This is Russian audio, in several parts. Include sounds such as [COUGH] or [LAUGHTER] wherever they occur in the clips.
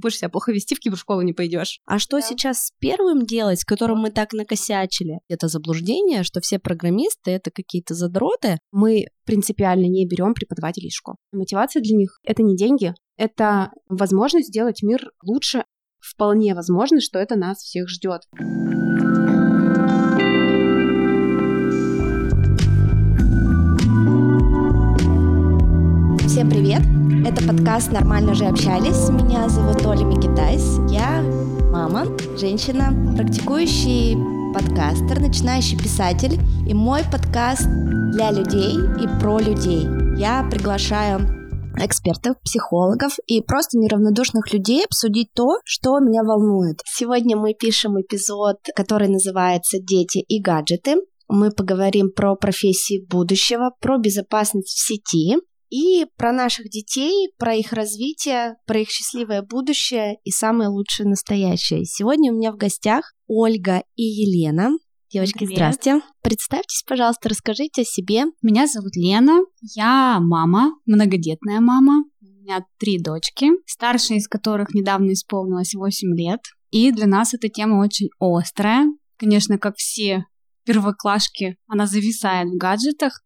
будешь себя плохо вести, в кибершколу не пойдешь. А что да. сейчас с первым делать, с которым мы так накосячили? Это заблуждение, что все программисты — это какие-то задроты. Мы принципиально не берем преподавателей из школ. Мотивация для них — это не деньги, это возможность сделать мир лучше. Вполне возможно, что это нас всех ждет. Всем привет! Это подкаст «Нормально же общались». Меня зовут Оля Микитайс. Я мама, женщина, практикующий подкастер, начинающий писатель. И мой подкаст для людей и про людей. Я приглашаю экспертов, психологов и просто неравнодушных людей обсудить то, что меня волнует. Сегодня мы пишем эпизод, который называется «Дети и гаджеты». Мы поговорим про профессии будущего, про безопасность в сети, и про наших детей, про их развитие, про их счастливое будущее и самое лучшее настоящее. Сегодня у меня в гостях Ольга и Елена. Девочки, Привет. здравствуйте. Представьтесь, пожалуйста, расскажите о себе. Меня зовут Лена, я мама, многодетная мама. У меня три дочки, старшая из которых недавно исполнилось 8 лет. И для нас эта тема очень острая. Конечно, как все первоклашки, она зависает в гаджетах,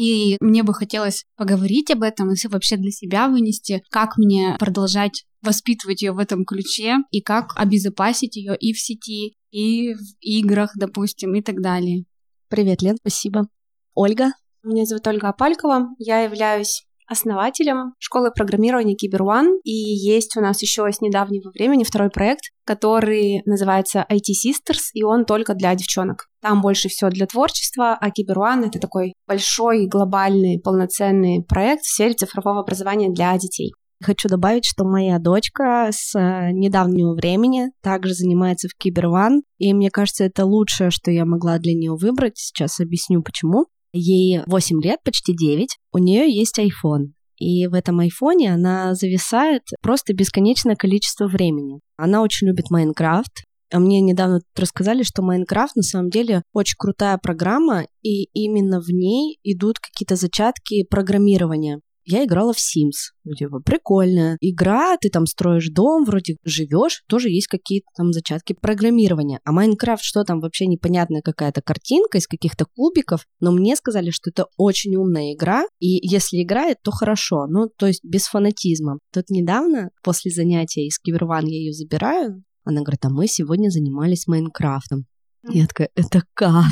и мне бы хотелось поговорить об этом и вообще для себя вынести, как мне продолжать воспитывать ее в этом ключе и как обезопасить ее и в сети, и в играх, допустим, и так далее. Привет, Лен, спасибо. Ольга? Меня зовут Ольга Апалькова. Я являюсь основателем школы программирования Киберван, и есть у нас еще с недавнего времени второй проект, который называется IT Sisters, и он только для девчонок. Там больше всего для творчества, а Киберван — это такой большой, глобальный, полноценный проект в сфере цифрового образования для детей. Хочу добавить, что моя дочка с э, недавнего времени также занимается в Киберван, и мне кажется, это лучшее, что я могла для нее выбрать. Сейчас объясню, почему. Ей 8 лет, почти 9. У нее есть iPhone. И в этом айфоне она зависает просто бесконечное количество времени. Она очень любит Майнкрафт. А мне недавно рассказали, что Майнкрафт на самом деле очень крутая программа, и именно в ней идут какие-то зачатки программирования я играла в Sims. Типа, прикольная игра, ты там строишь дом, вроде живешь, тоже есть какие-то там зачатки программирования. А Майнкрафт, что там вообще непонятная какая-то картинка из каких-то кубиков, но мне сказали, что это очень умная игра, и если играет, то хорошо, ну, то есть без фанатизма. Тут недавно, после занятия из Киберван я ее забираю, она говорит, а мы сегодня занимались Майнкрафтом. Я такая, это как?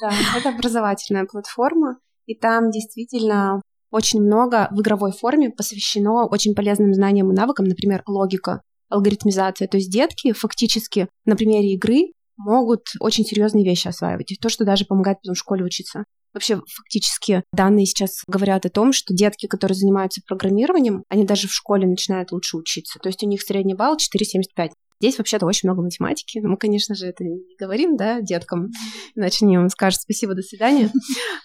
Да, это образовательная платформа, и там действительно очень много в игровой форме посвящено очень полезным знаниям и навыкам, например, логика, алгоритмизация. То есть детки фактически на примере игры могут очень серьезные вещи осваивать. И то, что даже помогает потом в школе учиться. Вообще, фактически, данные сейчас говорят о том, что детки, которые занимаются программированием, они даже в школе начинают лучше учиться. То есть у них средний балл 4,75. Здесь вообще-то очень много математики. Мы, конечно же, это не говорим, да, деткам, иначе они вам скажут спасибо, до свидания.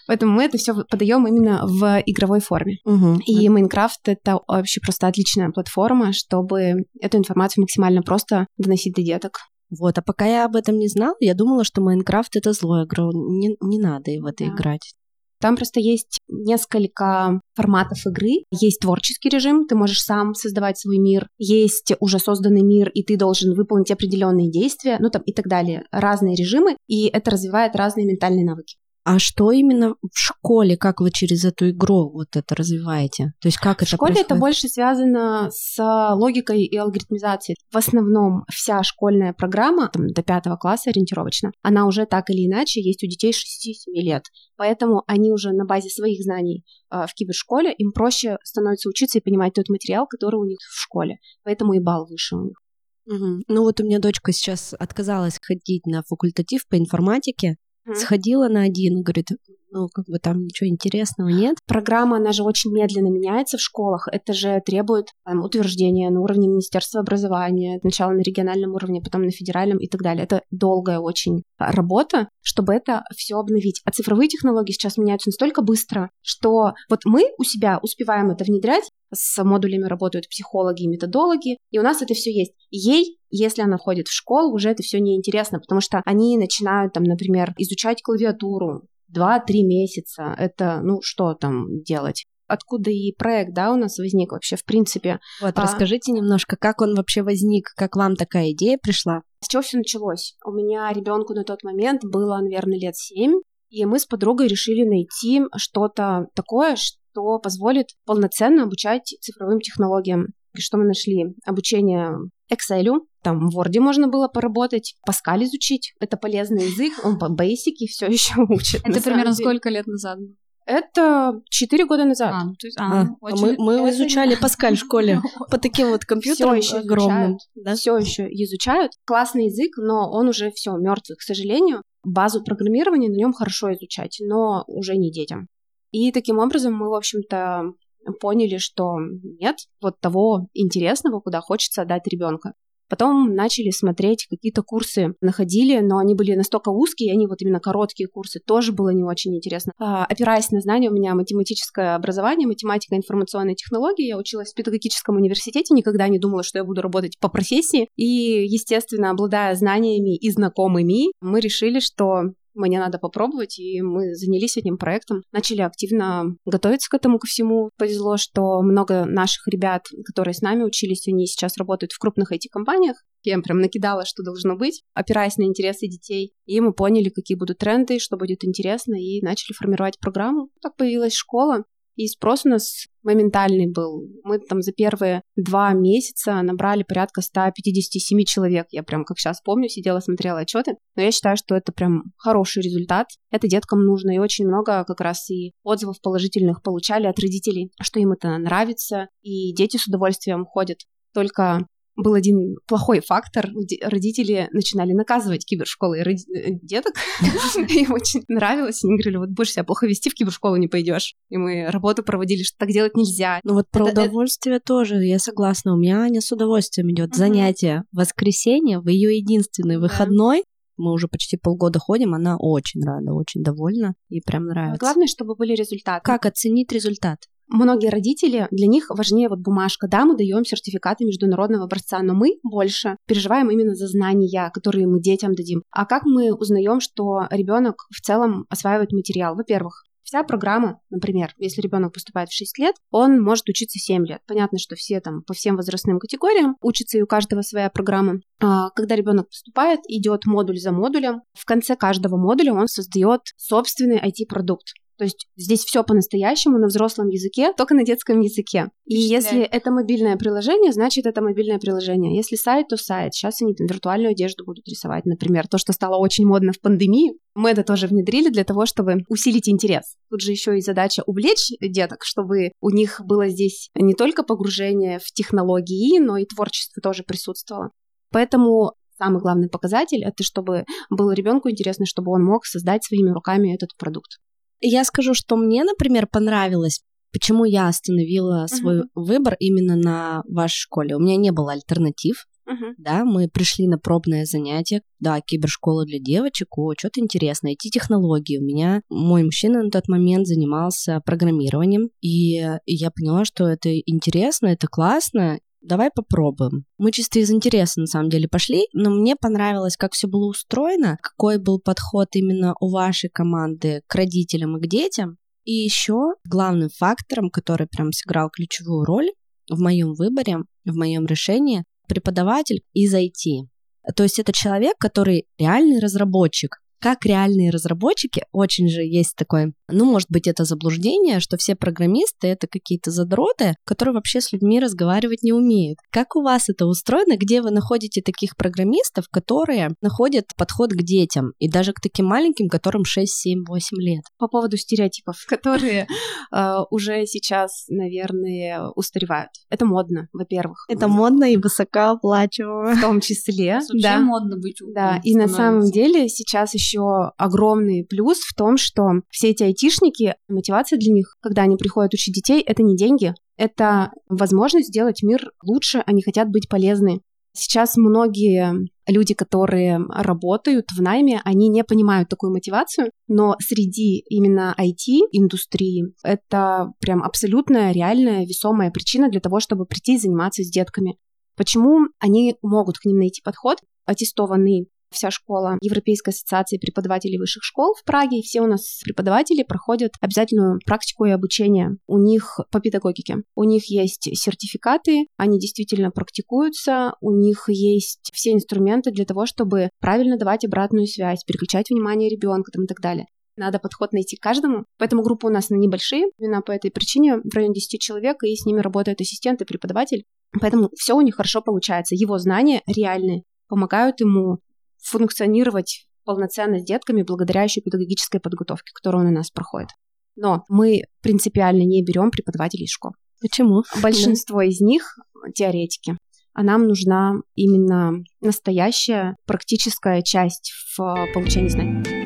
Поэтому мы это все подаем именно в игровой форме. И Майнкрафт — это вообще просто отличная платформа, чтобы эту информацию максимально просто доносить до деток. Вот, а пока я об этом не знала, я думала, что Майнкрафт это злая игра, не, не надо в это да. играть. Там просто есть несколько форматов игры. Есть творческий режим, ты можешь сам создавать свой мир. Есть уже созданный мир, и ты должен выполнить определенные действия, ну там и так далее. Разные режимы, и это развивает разные ментальные навыки. А что именно в школе, как вы через эту игру вот это развиваете? То есть как в это В школе происходит? это больше связано с логикой и алгоритмизацией. В основном вся школьная программа, там, до пятого класса ориентировочно, она уже так или иначе есть у детей 6-7 лет. Поэтому они уже на базе своих знаний э, в кибершколе, им проще становится учиться и понимать тот материал, который у них в школе. Поэтому и балл выше у них. Угу. Ну вот у меня дочка сейчас отказалась ходить на факультатив по информатике. Сходила на один, говорит, ну, как бы там ничего интересного нет. Программа, она же очень медленно меняется в школах. Это же требует там, утверждения на уровне Министерства образования, сначала на региональном уровне, потом на федеральном и так далее. Это долгая очень работа, чтобы это все обновить. А цифровые технологии сейчас меняются настолько быстро, что вот мы у себя успеваем это внедрять, с модулями работают психологи и методологи, и у нас это все есть. Ей, если она ходит в школу, уже это все неинтересно, потому что они начинают там, например, изучать клавиатуру, 2-3 месяца. Это, ну, что там делать? откуда и проект, да, у нас возник вообще в принципе. Вот, а... расскажите немножко, как он вообще возник, как вам такая идея пришла? С чего все началось? У меня ребенку на тот момент было, наверное, лет семь, и мы с подругой решили найти что-то такое, что позволит полноценно обучать цифровым технологиям. Что мы нашли? Обучение Excel, там в Word можно было поработать, Pascal изучить. Это полезный язык, он по Basic и все еще [LAUGHS] учит. Это примерно сколько лет назад? Это четыре года назад. А, то есть, а, а, очень... мы, мы изучали Паскаль в школе [LAUGHS] по таким вот компьютерам все еще огромным. Да? Все еще изучают. Классный язык, но он уже все мертвый, к сожалению. Базу программирования на нем хорошо изучать, но уже не детям. И таким образом мы, в общем-то, поняли, что нет вот того интересного, куда хочется отдать ребенка. Потом начали смотреть, какие-то курсы находили, но они были настолько узкие, они вот именно короткие курсы, тоже было не очень интересно. А, опираясь на знания, у меня математическое образование, математика, информационные технологии, я училась в педагогическом университете, никогда не думала, что я буду работать по профессии, и, естественно, обладая знаниями и знакомыми, мы решили, что мне надо попробовать, и мы занялись этим проектом, начали активно готовиться к этому ко всему. Повезло, что много наших ребят, которые с нами учились, они сейчас работают в крупных IT-компаниях, я им прям накидала, что должно быть, опираясь на интересы детей. И мы поняли, какие будут тренды, что будет интересно, и начали формировать программу. Так появилась школа. И спрос у нас моментальный был. Мы там за первые два месяца набрали порядка 157 человек. Я прям, как сейчас помню, сидела, смотрела отчеты. Но я считаю, что это прям хороший результат. Это деткам нужно. И очень много как раз и отзывов положительных получали от родителей, что им это нравится. И дети с удовольствием ходят. Только был один плохой фактор. Родители начинали наказывать кибершколы и роди... Э, деток. [LAUGHS] Им очень нравилось. Они говорили, вот будешь себя плохо вести, в кибершколу не пойдешь. И мы работу проводили, что так делать нельзя. Ну вот про удовольствие тоже, я согласна. У меня Аня с удовольствием идет. Занятие воскресенье, в ее единственный выходной, мы уже почти полгода ходим, она очень рада, очень довольна и прям нравится. Главное, чтобы были результаты. Как оценить результат? Многие родители, для них важнее вот бумажка. Да, мы даем сертификаты международного образца, но мы больше переживаем именно за знания, которые мы детям дадим. А как мы узнаем, что ребенок в целом осваивает материал? Во-первых, Вся программа, например, если ребенок поступает в 6 лет, он может учиться 7 лет. Понятно, что все там по всем возрастным категориям учатся, и у каждого своя программа. А когда ребенок поступает, идет модуль за модулем. В конце каждого модуля он создает собственный IT-продукт. То есть здесь все по-настоящему на взрослом языке, только на детском языке. И если это мобильное приложение, значит это мобильное приложение. Если сайт, то сайт. Сейчас они там виртуальную одежду будут рисовать, например. То, что стало очень модно в пандемии, мы это тоже внедрили для того, чтобы усилить интерес. Тут же еще и задача увлечь деток, чтобы у них было здесь не только погружение в технологии, но и творчество тоже присутствовало. Поэтому самый главный показатель это чтобы было ребенку интересно, чтобы он мог создать своими руками этот продукт. Я скажу, что мне, например, понравилось, почему я остановила свой uh-huh. выбор именно на вашей школе. У меня не было альтернатив. Uh-huh. Да, мы пришли на пробное занятие. Да, кибершкола для девочек. О, что-то интересное. Эти технологии. У меня мой мужчина на тот момент занимался программированием. И я поняла, что это интересно, это классно давай попробуем. Мы чисто из интереса, на самом деле, пошли, но мне понравилось, как все было устроено, какой был подход именно у вашей команды к родителям и к детям. И еще главным фактором, который прям сыграл ключевую роль в моем выборе, в моем решении, преподаватель из IT. То есть это человек, который реальный разработчик, как реальные разработчики, очень же есть такое, ну, может быть, это заблуждение, что все программисты — это какие-то задроты, которые вообще с людьми разговаривать не умеют. Как у вас это устроено? Где вы находите таких программистов, которые находят подход к детям и даже к таким маленьким, которым 6, 7, 8 лет? По поводу стереотипов, [LAUGHS] которые э, уже сейчас, наверное, устаревают. Это модно, во-первых. Это модно и высокооплачиваемо. В том числе. Да, модно быть Да, и на самом деле сейчас еще еще огромный плюс в том, что все эти айтишники, мотивация для них, когда они приходят учить детей, это не деньги, это возможность сделать мир лучше, они хотят быть полезны. Сейчас многие люди, которые работают в найме, они не понимают такую мотивацию, но среди именно IT-индустрии это прям абсолютная реальная весомая причина для того, чтобы прийти и заниматься с детками. Почему они могут к ним найти подход? Аттестованный вся школа Европейской ассоциации преподавателей высших школ в Праге, и все у нас преподаватели проходят обязательную практику и обучение у них по педагогике. У них есть сертификаты, они действительно практикуются, у них есть все инструменты для того, чтобы правильно давать обратную связь, переключать внимание ребенка там, и так далее. Надо подход найти к каждому. Поэтому группы у нас на небольшие, именно по этой причине, в районе 10 человек, и с ними работает ассистент и преподаватель. Поэтому все у них хорошо получается. Его знания реальные, помогают ему функционировать полноценно с детками благодаря еще педагогической подготовке, которую он у нас проходит. Но мы принципиально не берем преподавателей из школ. Почему? Большинство из них теоретики. А нам нужна именно настоящая практическая часть в получении знаний.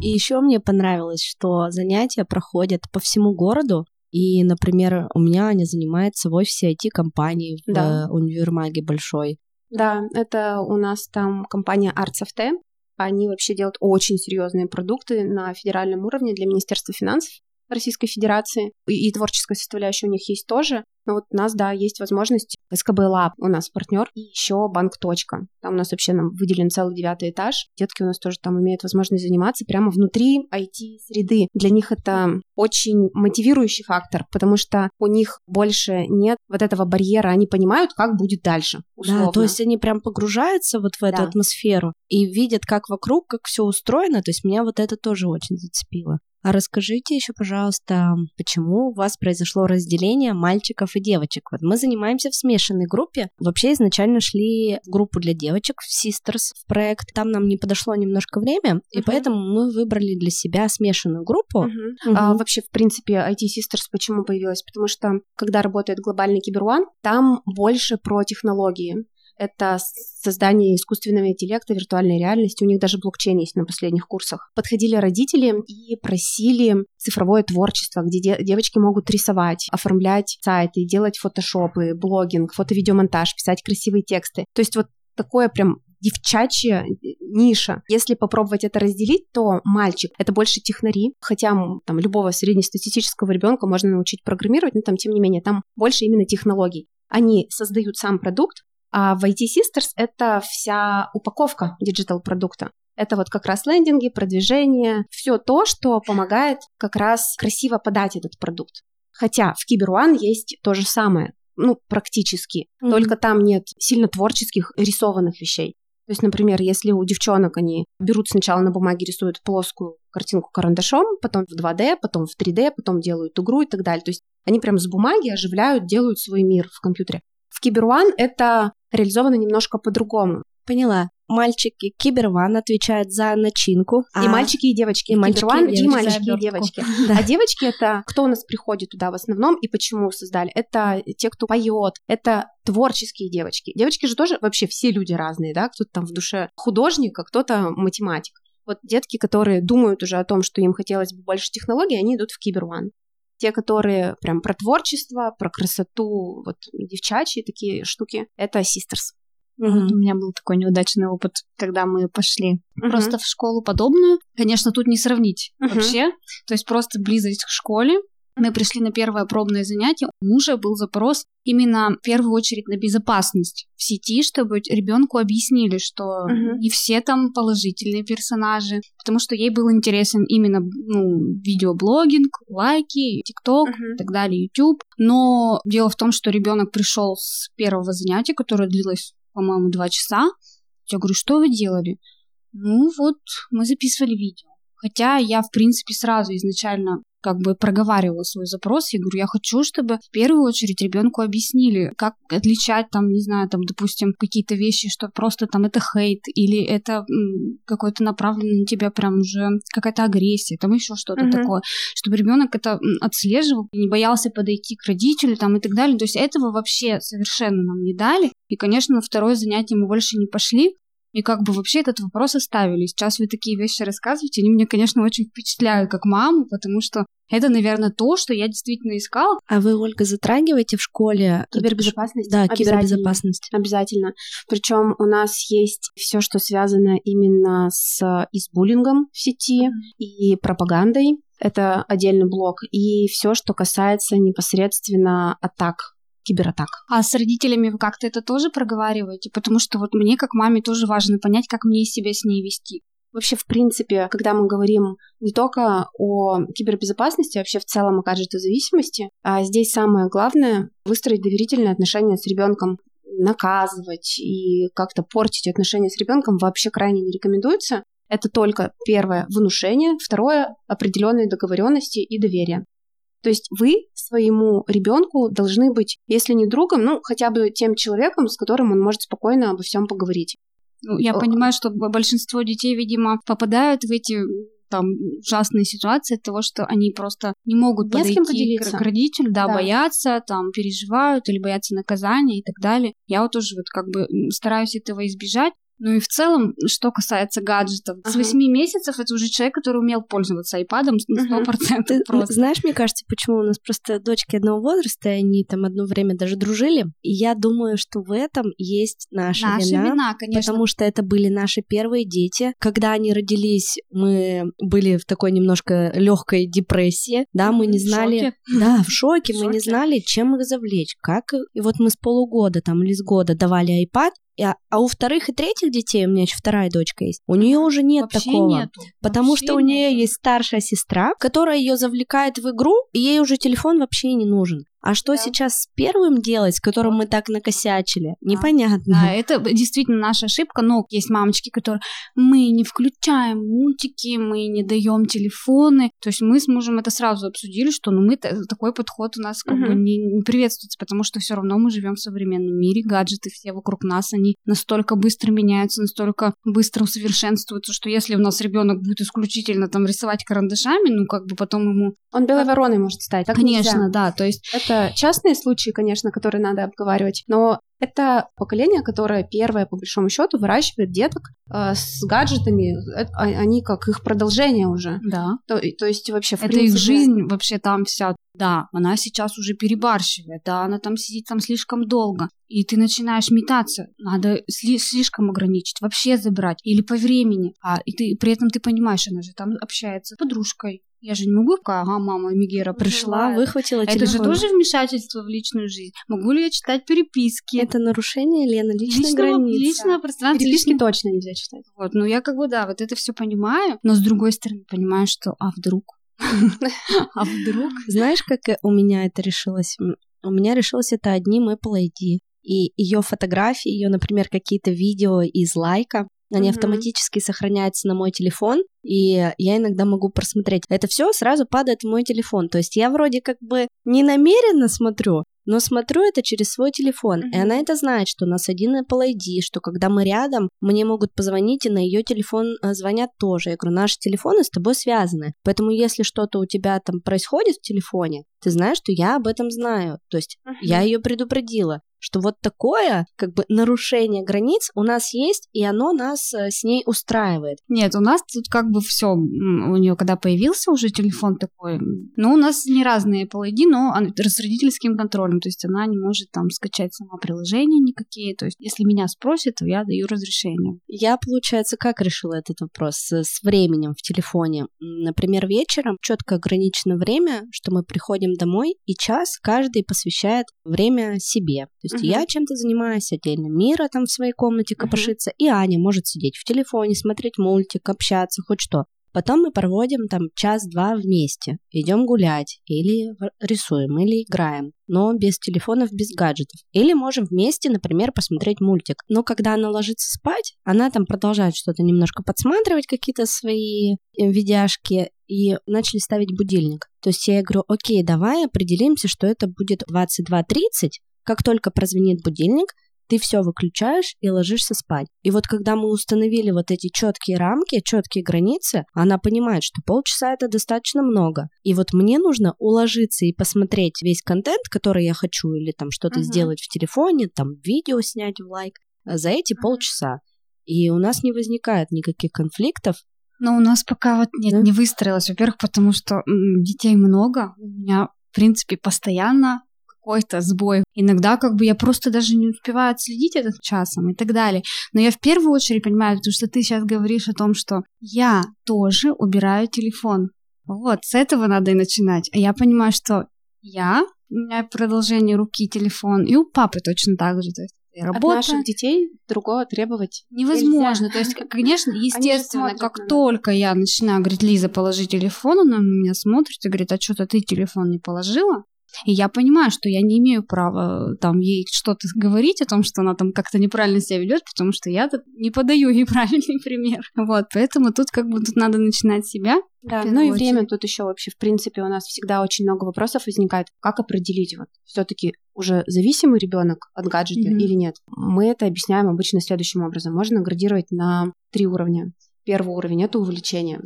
И еще мне понравилось, что занятия проходят по всему городу. И, например, у меня Аня занимается в офисе IT-компании в да. универмаге большой. Да, это у нас там компания ArtsFT. Они вообще делают очень серьезные продукты на федеральном уровне для Министерства финансов. Российской Федерации, и, и творческая составляющая у них есть тоже. Но вот у нас, да, есть возможность. СКБ Лаб у нас партнер, и еще Банк Точка. Там у нас вообще нам выделен целый девятый этаж. Детки у нас тоже там имеют возможность заниматься прямо внутри IT-среды. Для них это очень мотивирующий фактор, потому что у них больше нет вот этого барьера, они понимают, как будет дальше. Условно. Да, то есть они прям погружаются вот в эту да. атмосферу и видят, как вокруг, как все устроено. То есть меня вот это тоже очень зацепило. А расскажите еще, пожалуйста, почему у вас произошло разделение мальчиков и девочек? Вот мы занимаемся в смешанной группе. Вообще изначально шли в группу для девочек, в Sisters, в проект. Там нам не подошло немножко время, uh-huh. и поэтому мы выбрали для себя смешанную группу. Uh-huh. Uh-huh. А, вообще, в принципе, IT Sisters почему появилась? Потому что, когда работает глобальный Киберван, там больше про технологии это создание искусственного интеллекта, виртуальной реальности. У них даже блокчейн есть на последних курсах. Подходили родители и просили цифровое творчество, где де- девочки могут рисовать, оформлять сайты, делать фотошопы, блогинг, фото-видеомонтаж, писать красивые тексты. То есть вот такое прям девчачья ниша. Если попробовать это разделить, то мальчик — это больше технари, хотя там любого среднестатистического ребенка можно научить программировать, но там, тем не менее, там больше именно технологий. Они создают сам продукт, а в IT Sisters это вся упаковка digital-продукта. Это вот как раз лендинги, продвижение, все то, что помогает как раз красиво подать этот продукт. Хотя в Кибер есть то же самое, ну, практически. Mm-hmm. Только там нет сильно творческих рисованных вещей. То есть, например, если у девчонок они берут сначала на бумаге, рисуют плоскую картинку карандашом, потом в 2D, потом в 3D, потом делают игру и так далее. То есть они прям с бумаги оживляют, делают свой мир в компьютере. В Кибер это реализовано немножко по-другому. Поняла. Мальчики Киберван отвечают за начинку. И а... мальчики, и девочки. И мальчики, и, девочки, и мальчики, и девочки. Да. А девочки это кто у нас приходит туда в основном и почему создали? Это те, кто поет, это творческие девочки. Девочки же тоже вообще все люди разные, да? Кто-то там в душе художник, а кто-то математик. Вот детки, которые думают уже о том, что им хотелось бы больше технологий, они идут в Киберван. Те, которые прям про творчество, про красоту, вот девчачьи такие штуки, это Sisters. Угу. У меня был такой неудачный опыт, когда мы пошли угу. просто в школу подобную. Конечно, тут не сравнить угу. вообще. То есть просто близость к школе, мы пришли на первое пробное занятие, у мужа был запрос именно в первую очередь на безопасность в сети, чтобы ребенку объяснили, что uh-huh. не все там положительные персонажи, потому что ей был интересен именно ну, видеоблогинг, лайки, ТикТок и так далее, YouTube. Но дело в том, что ребенок пришел с первого занятия, которое длилось, по-моему, два часа. Я говорю, что вы делали? Ну вот, мы записывали видео. Хотя я, в принципе, сразу изначально как бы проговаривала свой запрос. Я говорю, я хочу, чтобы в первую очередь ребенку объяснили, как отличать там, не знаю, там, допустим, какие-то вещи, что просто там это хейт или это какой-то направленный на тебя прям уже какая-то агрессия, там еще что-то uh-huh. такое, чтобы ребенок это отслеживал, не боялся подойти к родителю там и так далее. То есть этого вообще совершенно нам не дали. И, конечно, на второе занятие мы больше не пошли, и как бы вообще этот вопрос оставили. Сейчас вы такие вещи рассказываете, они меня, конечно, очень впечатляют как маму, потому что это, наверное, то, что я действительно искала. А вы, Ольга, затрагиваете в школе кибербезопасность? Да, кибербезопасность. Обязательно. Причем у нас есть все, что связано именно с избуллингом в сети и пропагандой. Это отдельный блок. И все, что касается непосредственно атак кибератак. А с родителями вы как-то это тоже проговариваете? Потому что вот мне, как маме, тоже важно понять, как мне себя с ней вести. Вообще, в принципе, когда мы говорим не только о кибербезопасности, а вообще в целом о гаджетозависимости, а здесь самое главное — выстроить доверительные отношения с ребенком. Наказывать и как-то портить отношения с ребенком вообще крайне не рекомендуется. Это только первое — внушение, второе — определенные договоренности и доверие. То есть вы своему ребенку должны быть, если не другом, ну хотя бы тем человеком, с которым он может спокойно обо всем поговорить. Ну, я понимаю, что большинство детей, видимо, попадают в эти там ужасные ситуации от того, что они просто не могут не подойти к, к родителю, да, да, боятся, там, переживают или боятся наказания и так далее. Я вот тоже вот как бы стараюсь этого избежать, ну и в целом, что касается гаджетов, ага. с 8 месяцев это уже человек, который умел пользоваться iPad на 100% ага. Ты [LAUGHS] просто. Знаешь, мне кажется, почему у нас просто дочки одного возраста, и они там одно время даже дружили. И я думаю, что в этом есть наша, наша вина. вина конечно. Потому что это были наши первые дети. Когда они родились, мы были в такой немножко легкой депрессии. Да, мы не знали... В шоке. Да, в шоке. В мы шоке. не знали, чем их завлечь. Как... И вот мы с полугода там или с года давали iPad, а, а у вторых и третьих детей, у меня еще вторая дочка есть, у нее уже нет Вообще такого. Нету. Потому Вообще что у нее есть старшая сестра, которая ее завлекает в игру, и ей уже телефон вообще не нужен. А что да. сейчас с первым делать, которым мы так накосячили? Непонятно. Да, это действительно наша ошибка. Но есть мамочки, которые мы не включаем мультики, мы не даем телефоны. То есть мы с мужем это сразу обсудили, что ну мы такой подход у нас как угу. бы не, не приветствуется, потому что все равно мы живем в современном мире, гаджеты все вокруг нас, они настолько быстро меняются, настолько быстро усовершенствуются, что если у нас ребенок будет исключительно там рисовать карандашами, ну как бы потом ему он белой вороной может стать. Так Конечно, нельзя. да. То есть это частные случаи, конечно, которые надо обговаривать, но это поколение, которое первое, по большому счету, выращивает деток э, с гаджетами. Это, а, они как их продолжение уже. Да. То, то есть вообще, в Это принципе... их жизнь вообще там вся. Да, она сейчас уже перебарщивает, да, она там сидит там слишком долго. И ты начинаешь метаться. Надо сли- слишком ограничить, вообще забрать. Или по времени. А и ты при этом ты понимаешь, она же там общается с подружкой, я же не могу, ага, мама Мигера пришла, выхватила телефон. Это же тоже вмешательство в личную жизнь. Могу ли я читать переписки? Это нарушение, Лена, личной личного, границы. Личного пространства. Переписки личного... точно нельзя читать. Вот, ну я как бы, да, вот это все понимаю, но с другой стороны понимаю, что, а вдруг? [LAUGHS] А вдруг? Знаешь, как у меня это решилось? У меня решилось это одним Apple ID. И ее фотографии, ее, например, какие-то видео из лайка, они mm-hmm. автоматически сохраняются на мой телефон, и я иногда могу просмотреть. Это все сразу падает в мой телефон. То есть я вроде как бы не намеренно смотрю, но смотрю это через свой телефон, mm-hmm. и она это знает, что у нас один Apple ID, что когда мы рядом, мне могут позвонить, и на ее телефон э, звонят тоже. Я говорю, наши телефоны с тобой связаны, поэтому если что-то у тебя там происходит в телефоне, ты знаешь, что я об этом знаю. То есть mm-hmm. я ее предупредила что вот такое как бы нарушение границ у нас есть, и оно нас э, с ней устраивает. Нет, у нас тут как бы все. У нее когда появился уже телефон такой, ну, у нас не разные ID, но с родительским контролем, то есть она не может там скачать сама приложения никакие, то есть если меня спросят, то я даю разрешение. Я, получается, как решила этот вопрос с временем в телефоне? Например, вечером четко ограничено время, что мы приходим домой, и час каждый посвящает время себе. То есть uh-huh. я чем-то занимаюсь отдельно, Мира там в своей комнате копошится, uh-huh. и Аня может сидеть в телефоне, смотреть мультик, общаться, хоть что. Потом мы проводим там час-два вместе, идем гулять, или рисуем, или играем, но без телефонов, без гаджетов. Или можем вместе, например, посмотреть мультик. Но когда она ложится спать, она там продолжает что-то немножко подсматривать, какие-то свои э, видяшки, и начали ставить будильник. То есть я говорю, окей, давай определимся, что это будет 22.30, как только прозвенит будильник, ты все выключаешь и ложишься спать. И вот когда мы установили вот эти четкие рамки, четкие границы, она понимает, что полчаса это достаточно много. И вот мне нужно уложиться и посмотреть весь контент, который я хочу, или там что-то uh-huh. сделать в телефоне, там видео снять в лайк за эти uh-huh. полчаса. И у нас не возникает никаких конфликтов. Но у нас пока вот нет, да? не выстроилось. Во-первых, потому что детей много. У меня, в принципе, постоянно какой-то сбой. Иногда как бы я просто даже не успеваю отследить этот часом и так далее. Но я в первую очередь понимаю, потому что ты сейчас говоришь о том, что я тоже убираю телефон. Вот, с этого надо и начинать. А я понимаю, что я у меня продолжение руки телефон, и у папы точно так же. То есть работа. От наших детей другого требовать невозможно. нельзя. То есть, конечно, естественно, как только я начинаю говорить, Лиза, положи телефон, она на меня смотрит и говорит, а что-то ты телефон не положила? И я понимаю, что я не имею права там ей что-то говорить о том, что она там как-то неправильно себя ведет, потому что я не подаю ей [LAUGHS] правильный пример. Вот, поэтому тут как бы тут надо начинать себя. Да, ну и время тут еще вообще, в принципе, у нас всегда очень много вопросов возникает. Как определить, вот все-таки уже зависимый ребенок от гаджета Мгм. или нет? Мы это объясняем обычно следующим образом. Можно градировать на три уровня. Первый уровень это увлечение.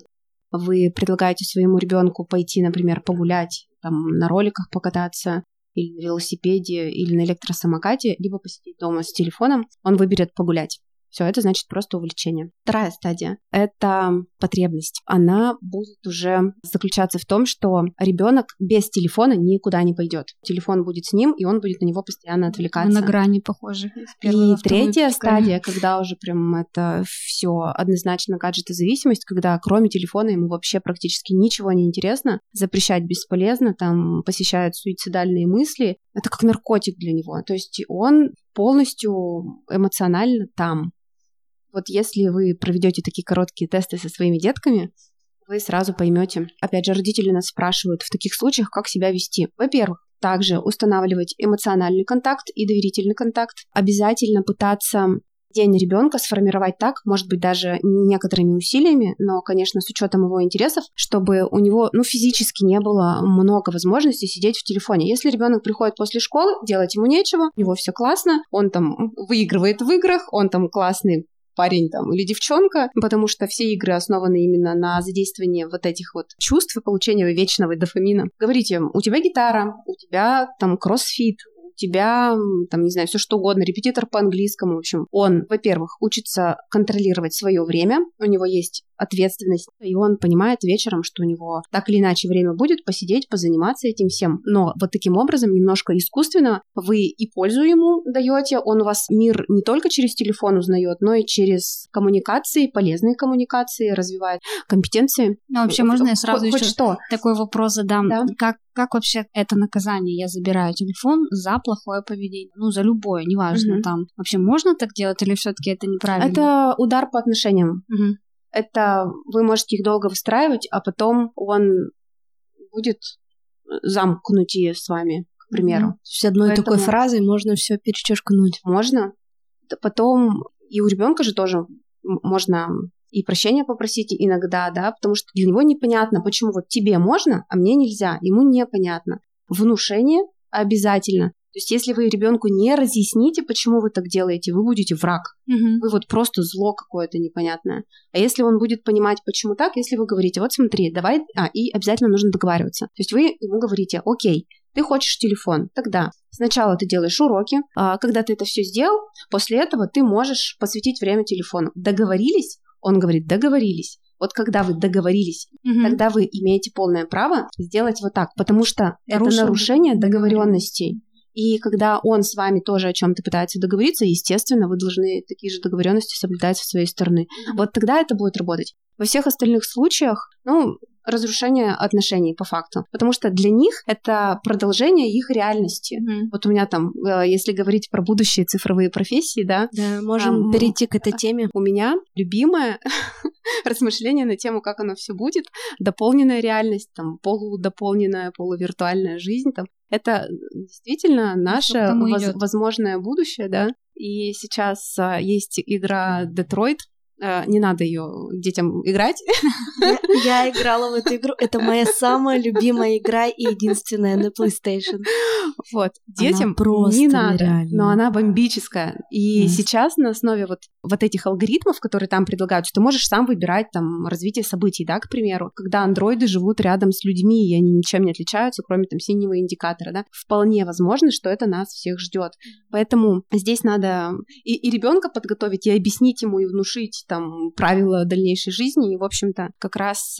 Вы предлагаете своему ребенку пойти, например, погулять, там, на роликах покататься, или на велосипеде, или на электросамокате, либо посидеть дома с телефоном, он выберет погулять. Все, это значит просто увлечение. Вторая стадия — это потребность. Она будет уже заключаться в том, что ребенок без телефона никуда не пойдет. Телефон будет с ним, и он будет на него постоянно отвлекаться. на грани похожи. И третья стадия, когда уже прям это все однозначно гаджетозависимость, когда кроме телефона ему вообще практически ничего не интересно, запрещать бесполезно, там посещают суицидальные мысли, это как наркотик для него. То есть он полностью эмоционально там. Вот если вы проведете такие короткие тесты со своими детками, вы сразу поймете. Опять же, родители нас спрашивают в таких случаях, как себя вести. Во-первых, также устанавливать эмоциональный контакт и доверительный контакт. Обязательно пытаться день ребенка сформировать так, может быть, даже некоторыми усилиями, но, конечно, с учетом его интересов, чтобы у него, ну, физически не было много возможностей сидеть в телефоне. Если ребенок приходит после школы, делать ему нечего, у него все классно, он там выигрывает в играх, он там классный парень там или девчонка, потому что все игры основаны именно на задействовании вот этих вот чувств и получении вечного дофамина. Говорите, у тебя гитара, у тебя там кроссфит, у тебя, там, не знаю, все что угодно, репетитор по английскому, в общем, он, во-первых, учится контролировать свое время, у него есть ответственность, и он понимает вечером, что у него так или иначе время будет посидеть, позаниматься этим всем. Но вот таким образом, немножко искусственно, вы и пользу ему даете, он у вас мир не только через телефон узнает, но и через коммуникации, полезные коммуникации, развивает компетенции. Ну, вообще, можно я сразу Хоть еще что? такой вопрос задам? Да. Как, как вообще это наказание? Я забираю телефон за плохое поведение. Ну, за любое, неважно Мгм. там. Вообще можно так делать или все-таки это неправильно? Это удар по отношениям. Мгм. Это вы можете их долго выстраивать, а потом он будет замкнутее с вами, к примеру. То есть одной Поэтому- такой фразой можно все перечеркнуть. Можно. Да потом и у ребенка же тоже можно и прощения попросить иногда, да, потому что для него непонятно, почему вот тебе можно, а мне нельзя. Ему непонятно. Внушение обязательно. То есть, если вы ребенку не разъясните, почему вы так делаете, вы будете враг. Мгм. Вы вот просто зло какое-то непонятное. А если он будет понимать, почему так, если вы говорите, вот смотри, давай, а, и обязательно нужно договариваться. То есть вы ему говорите, окей, ты хочешь телефон, тогда сначала ты делаешь уроки, а когда ты это все сделал, после этого ты можешь посвятить время телефону. Договорились? Он говорит, договорились. Вот когда вы договорились, Мгм. тогда вы имеете полное право сделать вот так, потому что Нарушил это нарушение договоренностей. И когда он с вами тоже о чем-то пытается договориться, естественно, вы должны такие же договоренности соблюдать со своей стороны. Вот тогда это будет работать. Во всех остальных случаях, ну, разрушение отношений по факту. Потому что для них это продолжение их реальности. Мгм. Вот у меня там, э, если говорить про будущие цифровые профессии, да, Да, можем Ам, перейти к этой [LAUGHS] теме. у меня любимое [LAUGHS] размышление на тему, как оно все будет, дополненная реальность, там, полудополненная, полувиртуальная жизнь, там, это действительно наше к тому воз- возможное будущее, да. И сейчас а, есть игра Детройт, не надо ее детям играть. Я, [LAUGHS] я играла в эту игру. Это моя самая любимая игра и единственная на PlayStation. Вот, детям просто не надо, нереальная. но она бомбическая. И Да. сейчас на основе вот, вот этих алгоритмов, которые там предлагаются, ты можешь сам выбирать там развитие событий, да, к примеру. Когда андроиды живут рядом с людьми, и они ничем не отличаются, кроме там синего индикатора, да, вполне возможно, что это нас всех ждет. Поэтому здесь надо и, и ребенка подготовить, и объяснить ему, и внушить там правила дальнейшей жизни. И, в общем-то, как раз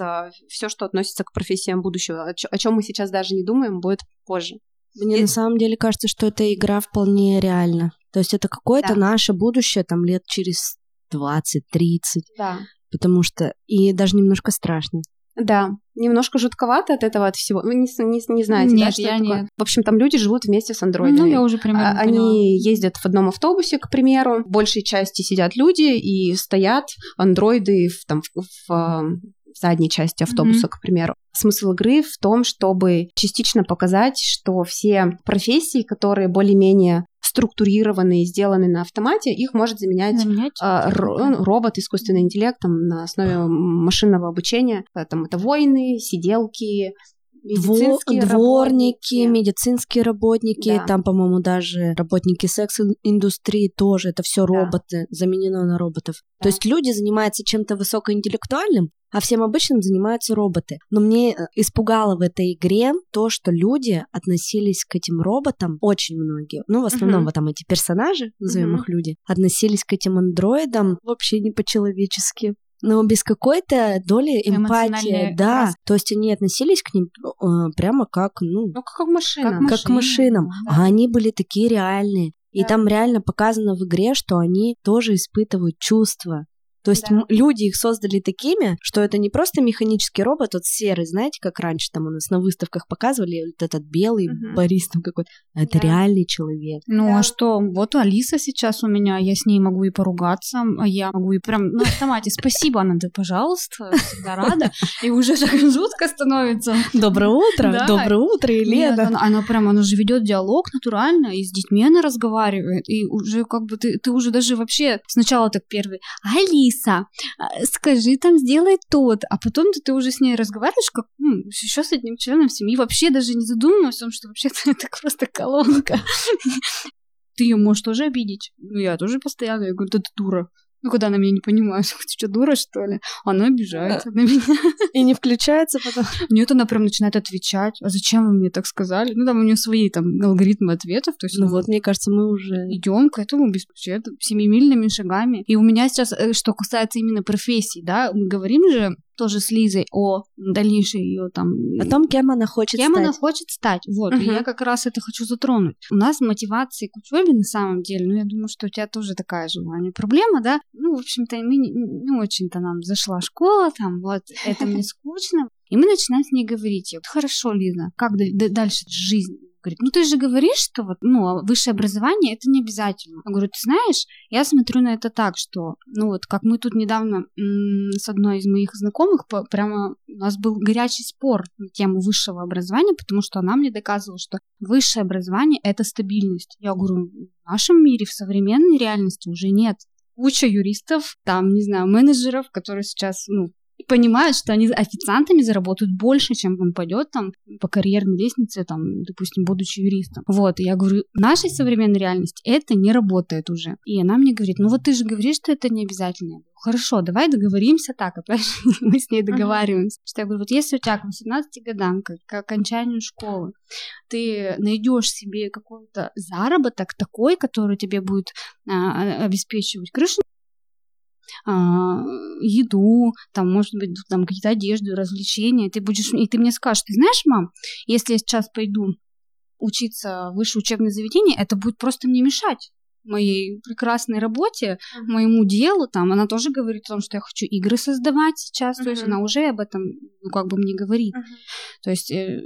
все, что относится к профессиям будущего, о, чем мы сейчас даже не думаем, будет позже. Мне на самом деле кажется, что эта игра вполне реальна. То есть это какое-то Да. наше будущее там лет через 20-30. Да. Потому что... И даже немножко страшно. Да, немножко жутковато от этого от всего. Вы не, не, не знаете, нет, да, что я это такое? нет. В общем, там люди живут вместе с андроидами. Ну, я уже примерно А- Они ездят в одном автобусе, к примеру. В большей части сидят люди и стоят андроиды в, там, в, в, в задней части автобуса, к примеру. Смысл игры в том, чтобы частично показать, что все профессии, которые более-менее структурированы и сделаны на автомате, их может заменять Заменять? а, ро- ну, робот, искусственный интеллект там, на основе машинного обучения. Там это воины, сиделки, Дво- медицинские дворники, работники. медицинские работники, Да. там, по-моему, даже работники секс-индустрии тоже, это все Да. роботы, заменено на роботов. Да. То есть люди занимаются чем-то высокоинтеллектуальным, а всем обычным занимаются роботы. Но мне э, испугало в этой игре то, что люди относились к этим роботам, очень многие, ну, в основном Мгм. вот там эти персонажи, назовем Мгм. их люди, относились к этим андроидам вообще не по-человечески. Но без какой-то доли эмпатии, да. краски. То есть они относились к ним э, прямо как, ну, Ну, как машина. Как как к машинам. да. А они были такие реальные. И Да. там реально показано в игре, что они тоже испытывают чувства. То есть Да. люди их создали такими, что это не просто механический робот, вот серый, знаете, как раньше там у нас на выставках показывали, вот этот белый Мгм. Борис там какой-то. А Это Да. реальный человек. Ну Да. а что, вот Алиса сейчас у меня, я с ней могу и поругаться, а я могу и прям на автомате спасибо, она да, пожалуйста, всегда рада, и уже так жутко становится. Доброе утро, Да. доброе утро, Нет, Елена. она, она прям, она же ведет диалог натурально, и с детьми она разговаривает, и уже как бы ты, ты уже даже вообще сначала так первый, Алиса, а, скажи там, сделай тот, а потом ты, ты уже с ней разговариваешь, как ну, еще с одним членом семьи, вообще даже не задумываясь о том, что вообще-то [LAUGHS] это просто колонка. [LAUGHS] Ты ее можешь тоже обидеть. Ну, я тоже постоянно, я говорю, да ты дура. Ну, когда она меня не понимает, [LAUGHS] ты что, дура, что ли? Она обижается на меня. И не включается потом. [LAUGHS] Нет, она прям начинает отвечать. А зачем вы мне так сказали? Ну, там у нее свои там алгоритмы ответов. То есть, Ну вот, мне кажется, мы уже... идем к этому без семимильными шагами. И у меня сейчас, э, что касается именно профессий, да, мы говорим же тоже с Лизой о дальнейшей ее там... О том, кем она хочет Кем стать. она хочет стать. Вот, и Мгм. я как раз это хочу затронуть. У нас мотивации к учебе на самом деле, ну, я думаю, что у тебя тоже такая же не проблема, да? Ну, в общем-то, мы не, не очень-то нам зашла школа, там, вот, это мне [LAUGHS] скучно. И мы начинаем с ней говорить, хорошо, Лиза, как дальше жизнь? Говорит, ну ты же говоришь, что вот, ну, а высшее образование это не обязательно. Я говорю, ты знаешь, я смотрю на это так, что, ну вот, как мы тут недавно с одной из моих знакомых, прямо у нас был горячий спор на тему высшего образования, потому что она мне доказывала, что высшее образование это стабильность. Я говорю, в нашем мире, в современной реальности уже нет. Куча юристов, там, не знаю, менеджеров, которые сейчас, ну, понимают, что они официантами заработают больше, чем он пойдет там по карьерной лестнице, там, допустим, будучи юристом. Вот, и я говорю, в нашей современной реальности это не работает уже. И она мне говорит, ну вот ты же говоришь, что это не обязательно. Хорошо, давай договоримся так, опять же, [LAUGHS] мы с ней договариваемся. Что я говорю, вот если у тебя к 18 годам, к, к окончанию школы, ты найдешь себе какой-то заработок такой, который тебе будет а, обеспечивать крышу а, еду, там, может быть, там какие-то одежды, развлечения, ты будешь, и ты мне скажешь, ты знаешь, мам, если я сейчас пойду учиться в высшее учебное заведение, это будет просто мне мешать моей прекрасной работе, моему делу, там, она тоже говорит о том, что я хочу игры создавать сейчас, то есть она уже об этом, ну, как бы мне говорит. Мгм. То есть э,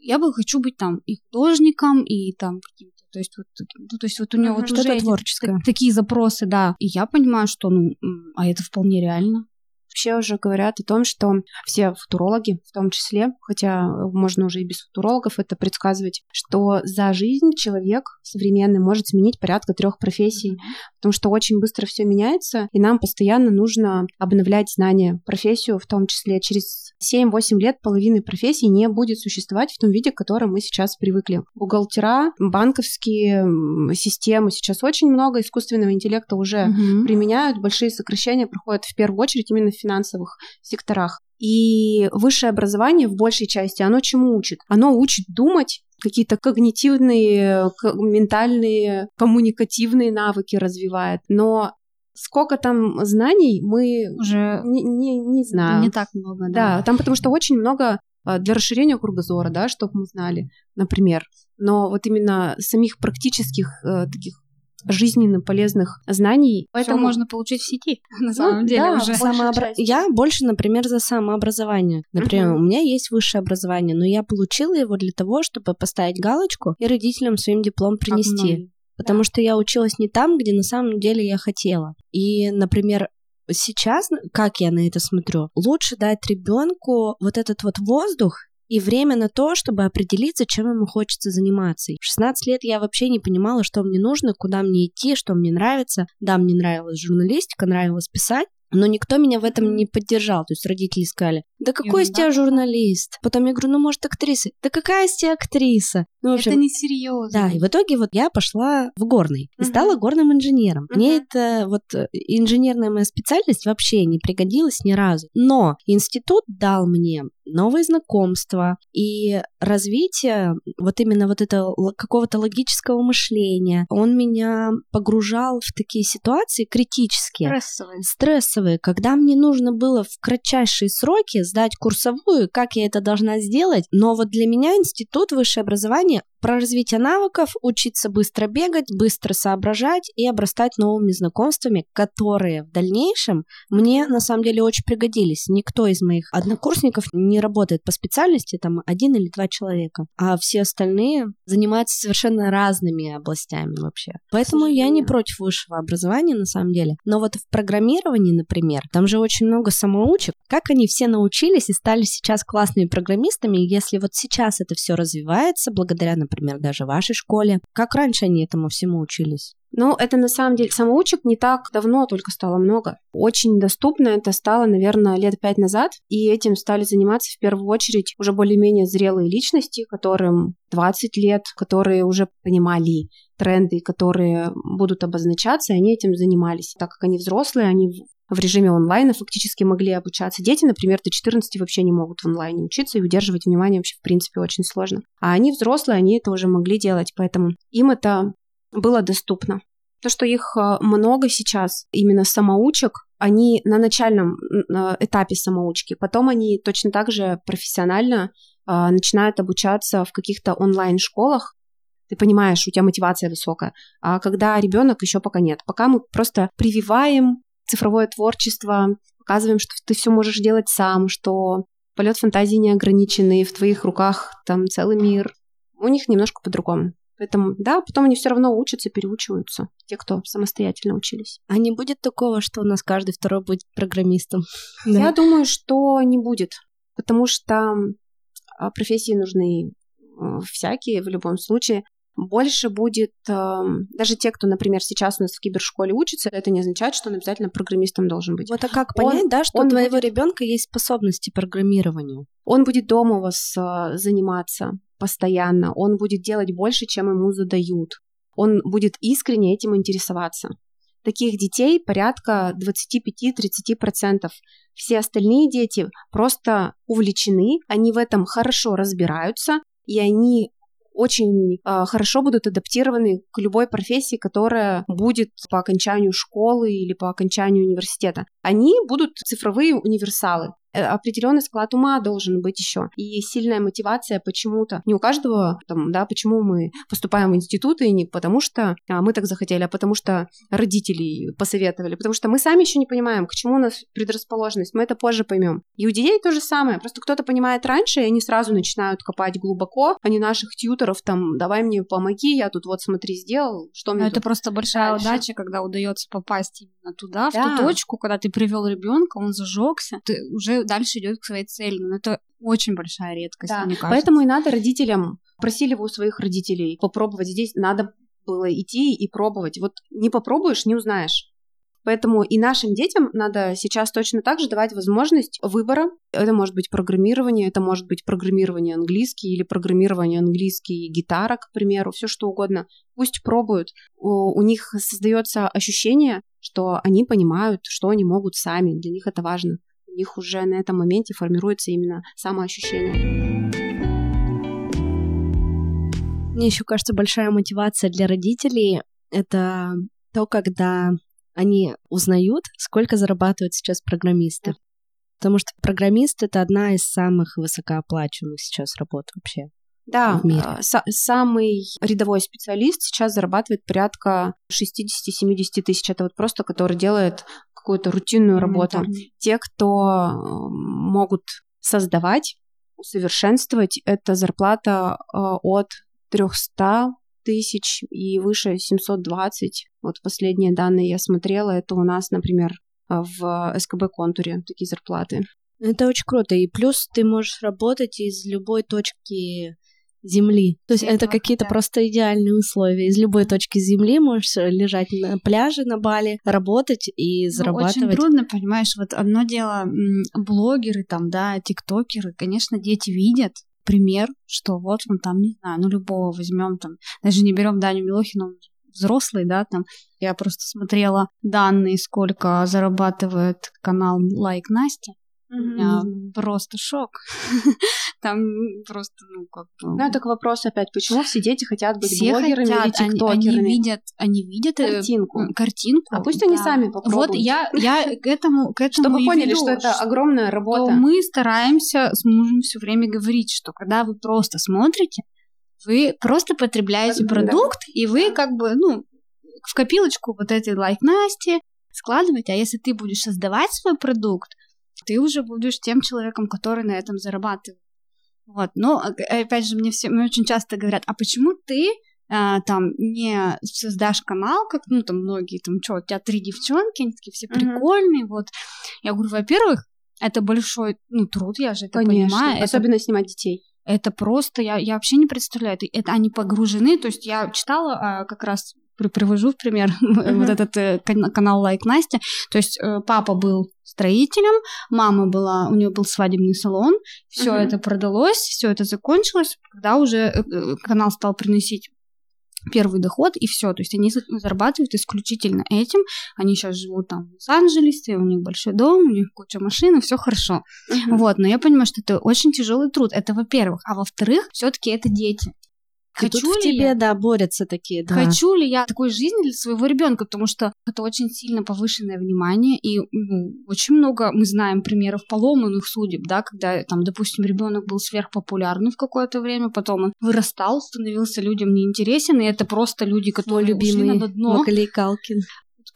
я бы хочу быть там и художником, и там каким-то, то есть вот, ну, то есть вот у нее вот Что-то уже творческое. та- такие запросы, да. И я понимаю, что, ну, а это вполне реально. Вообще уже говорят о том, что все футурологи, в том числе, хотя можно уже и без футурологов это предсказывать, что за жизнь человек современный может сменить порядка трех профессий, потому что очень быстро все меняется, и нам постоянно нужно обновлять знания, профессию, в том числе через 7-8 лет половины профессий не будет существовать в том виде, к которому мы сейчас привыкли. Бухгалтера, банковские системы, сейчас очень много искусственного интеллекта уже Мгм. применяют, большие сокращения проходят в первую очередь именно в финансовых секторах. И высшее образование в большей части, оно чему учит? Оно учит думать, какие-то когнитивные, ментальные, коммуникативные навыки развивает. Но сколько там знаний, мы Уже не, не, не знаю. не так много, Да, да. там потому что очень много а, для расширения кругозора, да, чтобы мы знали, например. Но вот именно самих практических э, таких жизненно полезных знаний. Поэтому Всё можно получить в сети, [LAUGHS] на ну самом ну, деле да, уже. Самообра... Я больше, например, за самообразование. Например, uh-huh. у меня есть высшее образование, но я получила его для того, чтобы поставить галочку и родителям своим диплом принести. Потому да. что я училась не там, где на самом деле я хотела. И, например, сейчас, как я на это смотрю, лучше дать ребенку вот этот вот воздух и время на то, чтобы определиться, чем ему хочется заниматься. В 16 лет я вообще не понимала, что мне нужно, куда мне идти, что мне нравится. Да, мне нравилась журналистика, нравилось писать, но никто меня в этом не поддержал. То есть родители сказали, да какой из тебя журналист? Потом я говорю, ну может актриса? Да какая из тебя актриса? Ну, в общем, это несерьезно. Да, и в итоге вот я пошла в горный и стала горным инженером. Мне это вот э, инженерная моя специальность вообще не пригодилась ни разу. Но институт дал мне новые знакомства и развитие вот именно вот этого какого-то логического мышления. Он меня погружал в такие ситуации критические. Стрессовые. Стрессовые, когда мне нужно было в кратчайшие сроки сдать курсовую, как я это должна сделать. Но вот для меня институт высшее образование про развитие навыков, учиться быстро бегать, быстро соображать и обрастать новыми знакомствами, которые в дальнейшем мне на самом деле очень пригодились. Никто из моих однокурсников не работает по специальности, там один или два человека, а все остальные занимаются совершенно разными областями вообще. Поэтому я не против высшего образования на самом деле. Но вот в программировании, например, там же очень много самоучек. Как они все научились и стали сейчас классными программистами, если вот сейчас это все развивается благодаря, например, например, даже в вашей школе. Как раньше они этому всему учились? Ну, это на самом деле самоучек не так давно только стало много. Очень доступно это стало, наверное, лет пять назад, и этим стали заниматься в первую очередь уже более-менее зрелые личности, которым 20 лет, которые уже понимали тренды, которые будут обозначаться, и они этим занимались. Так как они взрослые, они в режиме онлайна фактически могли обучаться. Дети, например, до 14 вообще не могут в онлайне учиться, и удерживать внимание вообще в принципе очень сложно. А они взрослые, они это уже могли делать, поэтому им это было доступно. То, что их э, много сейчас, именно самоучек, они на начальном этапе самоучки, потом они точно так же профессионально э, начинают обучаться в каких-то онлайн-школах, ты понимаешь, у тебя мотивация высокая. А когда ребенок еще пока нет, пока мы просто прививаем цифровое творчество, показываем, что ты все можешь делать сам, что полет фантазии не ограниченный, в твоих руках там целый мир. У них немножко по-другому. Поэтому, да, потом они все равно учатся, переучиваются, те, кто самостоятельно учились. А не будет такого, что у нас каждый второй будет программистом? [LAUGHS] Я думаю, что не будет, потому что а, профессии нужны э, всякие в любом случае больше будет э, даже те, кто, например, сейчас у нас в кибершколе учится, это не означает, что он обязательно программистом должен быть. Вот а как понять, он, да, что у твоего будет... ребенка есть способности программированию? Он будет дома у вас э, заниматься постоянно, он будет делать больше, чем ему задают, он будет искренне этим интересоваться. Таких детей порядка 25-30%. Все остальные дети просто увлечены, они в этом хорошо разбираются, и они очень э, хорошо будут адаптированы к любой профессии, которая будет по окончанию школы или по окончанию университета. Они будут цифровые универсалы. Э, определенный склад ума должен быть еще. И сильная мотивация почему-то. Не у каждого, там, да, почему мы поступаем в институты, не потому что а, мы так захотели, а потому что родители посоветовали, потому что мы сами еще не понимаем, к чему у нас предрасположенность, мы это позже поймем. И у детей то же самое, просто кто-то понимает раньше, и они сразу начинают копать глубоко, они наших тьютеров там, давай мне помоги, я тут вот смотри сделал, что мне Это просто большая дальше? удача, когда удается попасть именно туда, да. в ту точку, когда ты привел ребенка, он зажегся, ты уже дальше идет к своей цели. Но это очень большая редкость, да. мне кажется. Поэтому и надо родителям, просили вы у своих родителей попробовать здесь, надо было идти и пробовать. Вот не попробуешь, не узнаешь. Поэтому и нашим детям надо сейчас точно так же давать возможность выбора. Это может быть программирование, это может быть программирование английский или программирование английский гитара, к примеру, все что угодно. Пусть пробуют. У, у них создается ощущение, что они понимают, что они могут сами. Для них это важно у них уже на этом моменте формируется именно самоощущение. Мне еще кажется, большая мотивация для родителей — это то, когда они узнают, сколько зарабатывают сейчас программисты. Потому что программист — это одна из самых высокооплачиваемых сейчас работ вообще. Да, в мире. а, са- самый рядовой специалист сейчас зарабатывает порядка 60-70 тысяч. Это вот просто, который делает какую-то рутинную работу. Те, кто э, могут создавать, усовершенствовать, это зарплата э, от 300 тысяч и выше 720. Вот последние данные я смотрела, это у нас, например, э, в СКБ-контуре такие зарплаты. Это очень круто. И плюс ты можешь работать из любой точки земли. То есть это какие-то просто идеальные условия. Из любой точки земли можешь лежать на пляже на Бали, работать и Ну, зарабатывать. очень трудно, понимаешь, вот одно дело, блогеры там, да, тиктокеры, конечно, дети видят пример, что вот он там, не знаю, ну любого возьмем там, даже не берем Даню Милохину, он взрослый, да, там, я просто смотрела данные, сколько зарабатывает канал Лайк Настя, меня просто шок. [LAUGHS] Там просто, ну, как бы... Ну, так вопрос опять, почему все дети хотят быть все блогерами хотят, или они, тиктокерами? они видят, они видят э, Картинку. картинку. А пусть они да. сами попробуют. Вот я, [LAUGHS] я к этому, к этому Чтобы и поняли, веду, что это огромная работа. мы стараемся с мужем все время говорить, что когда вы просто смотрите, вы просто потребляете Да. продукт, и вы как бы, ну, в копилочку вот этой лайк Насти складываете, а если ты будешь создавать свой продукт, ты уже будешь тем человеком, который на этом зарабатывает. Вот, но а, опять же, мне все, мне очень часто говорят, а почему ты а, там не создашь канал, как, ну, там многие, там, что, у тебя три девчонки, они такие все прикольные, вот. Я говорю, во-первых, это большой, ну, труд, я же это Конечно, понимаю. Это особенно снимать детей. это просто, я, я вообще не представляю, это, это они погружены, то есть я читала а, как раз, привожу в пример [LAUGHS] вот этот э, кан- канал Лайк Настя, то есть э, папа был строителем, мама была, у нее был свадебный салон, все Мгм. это продалось, все это закончилось, когда уже э, канал стал приносить первый доход, и все. То есть они за- зарабатывают исключительно этим. Они сейчас живут там в Лос-Анджелесе, у них большой дом, у них куча машин, и все хорошо. Вот, но я понимаю, что это очень тяжелый труд. Это во-первых. А во-вторых, все-таки это дети. И тут Хочу в ли тебе, я? да, борются такие, да. Хочу ли я такой жизни для своего ребенка, потому что это очень сильно повышенное внимание, и ну, очень много мы знаем примеров поломанных судеб, да, когда там, допустим, ребенок был сверхпопулярным в какое-то время, потом он вырастал, становился людям неинтересен, и это просто люди, которые ушли любимый на дно. Макалей Калкин.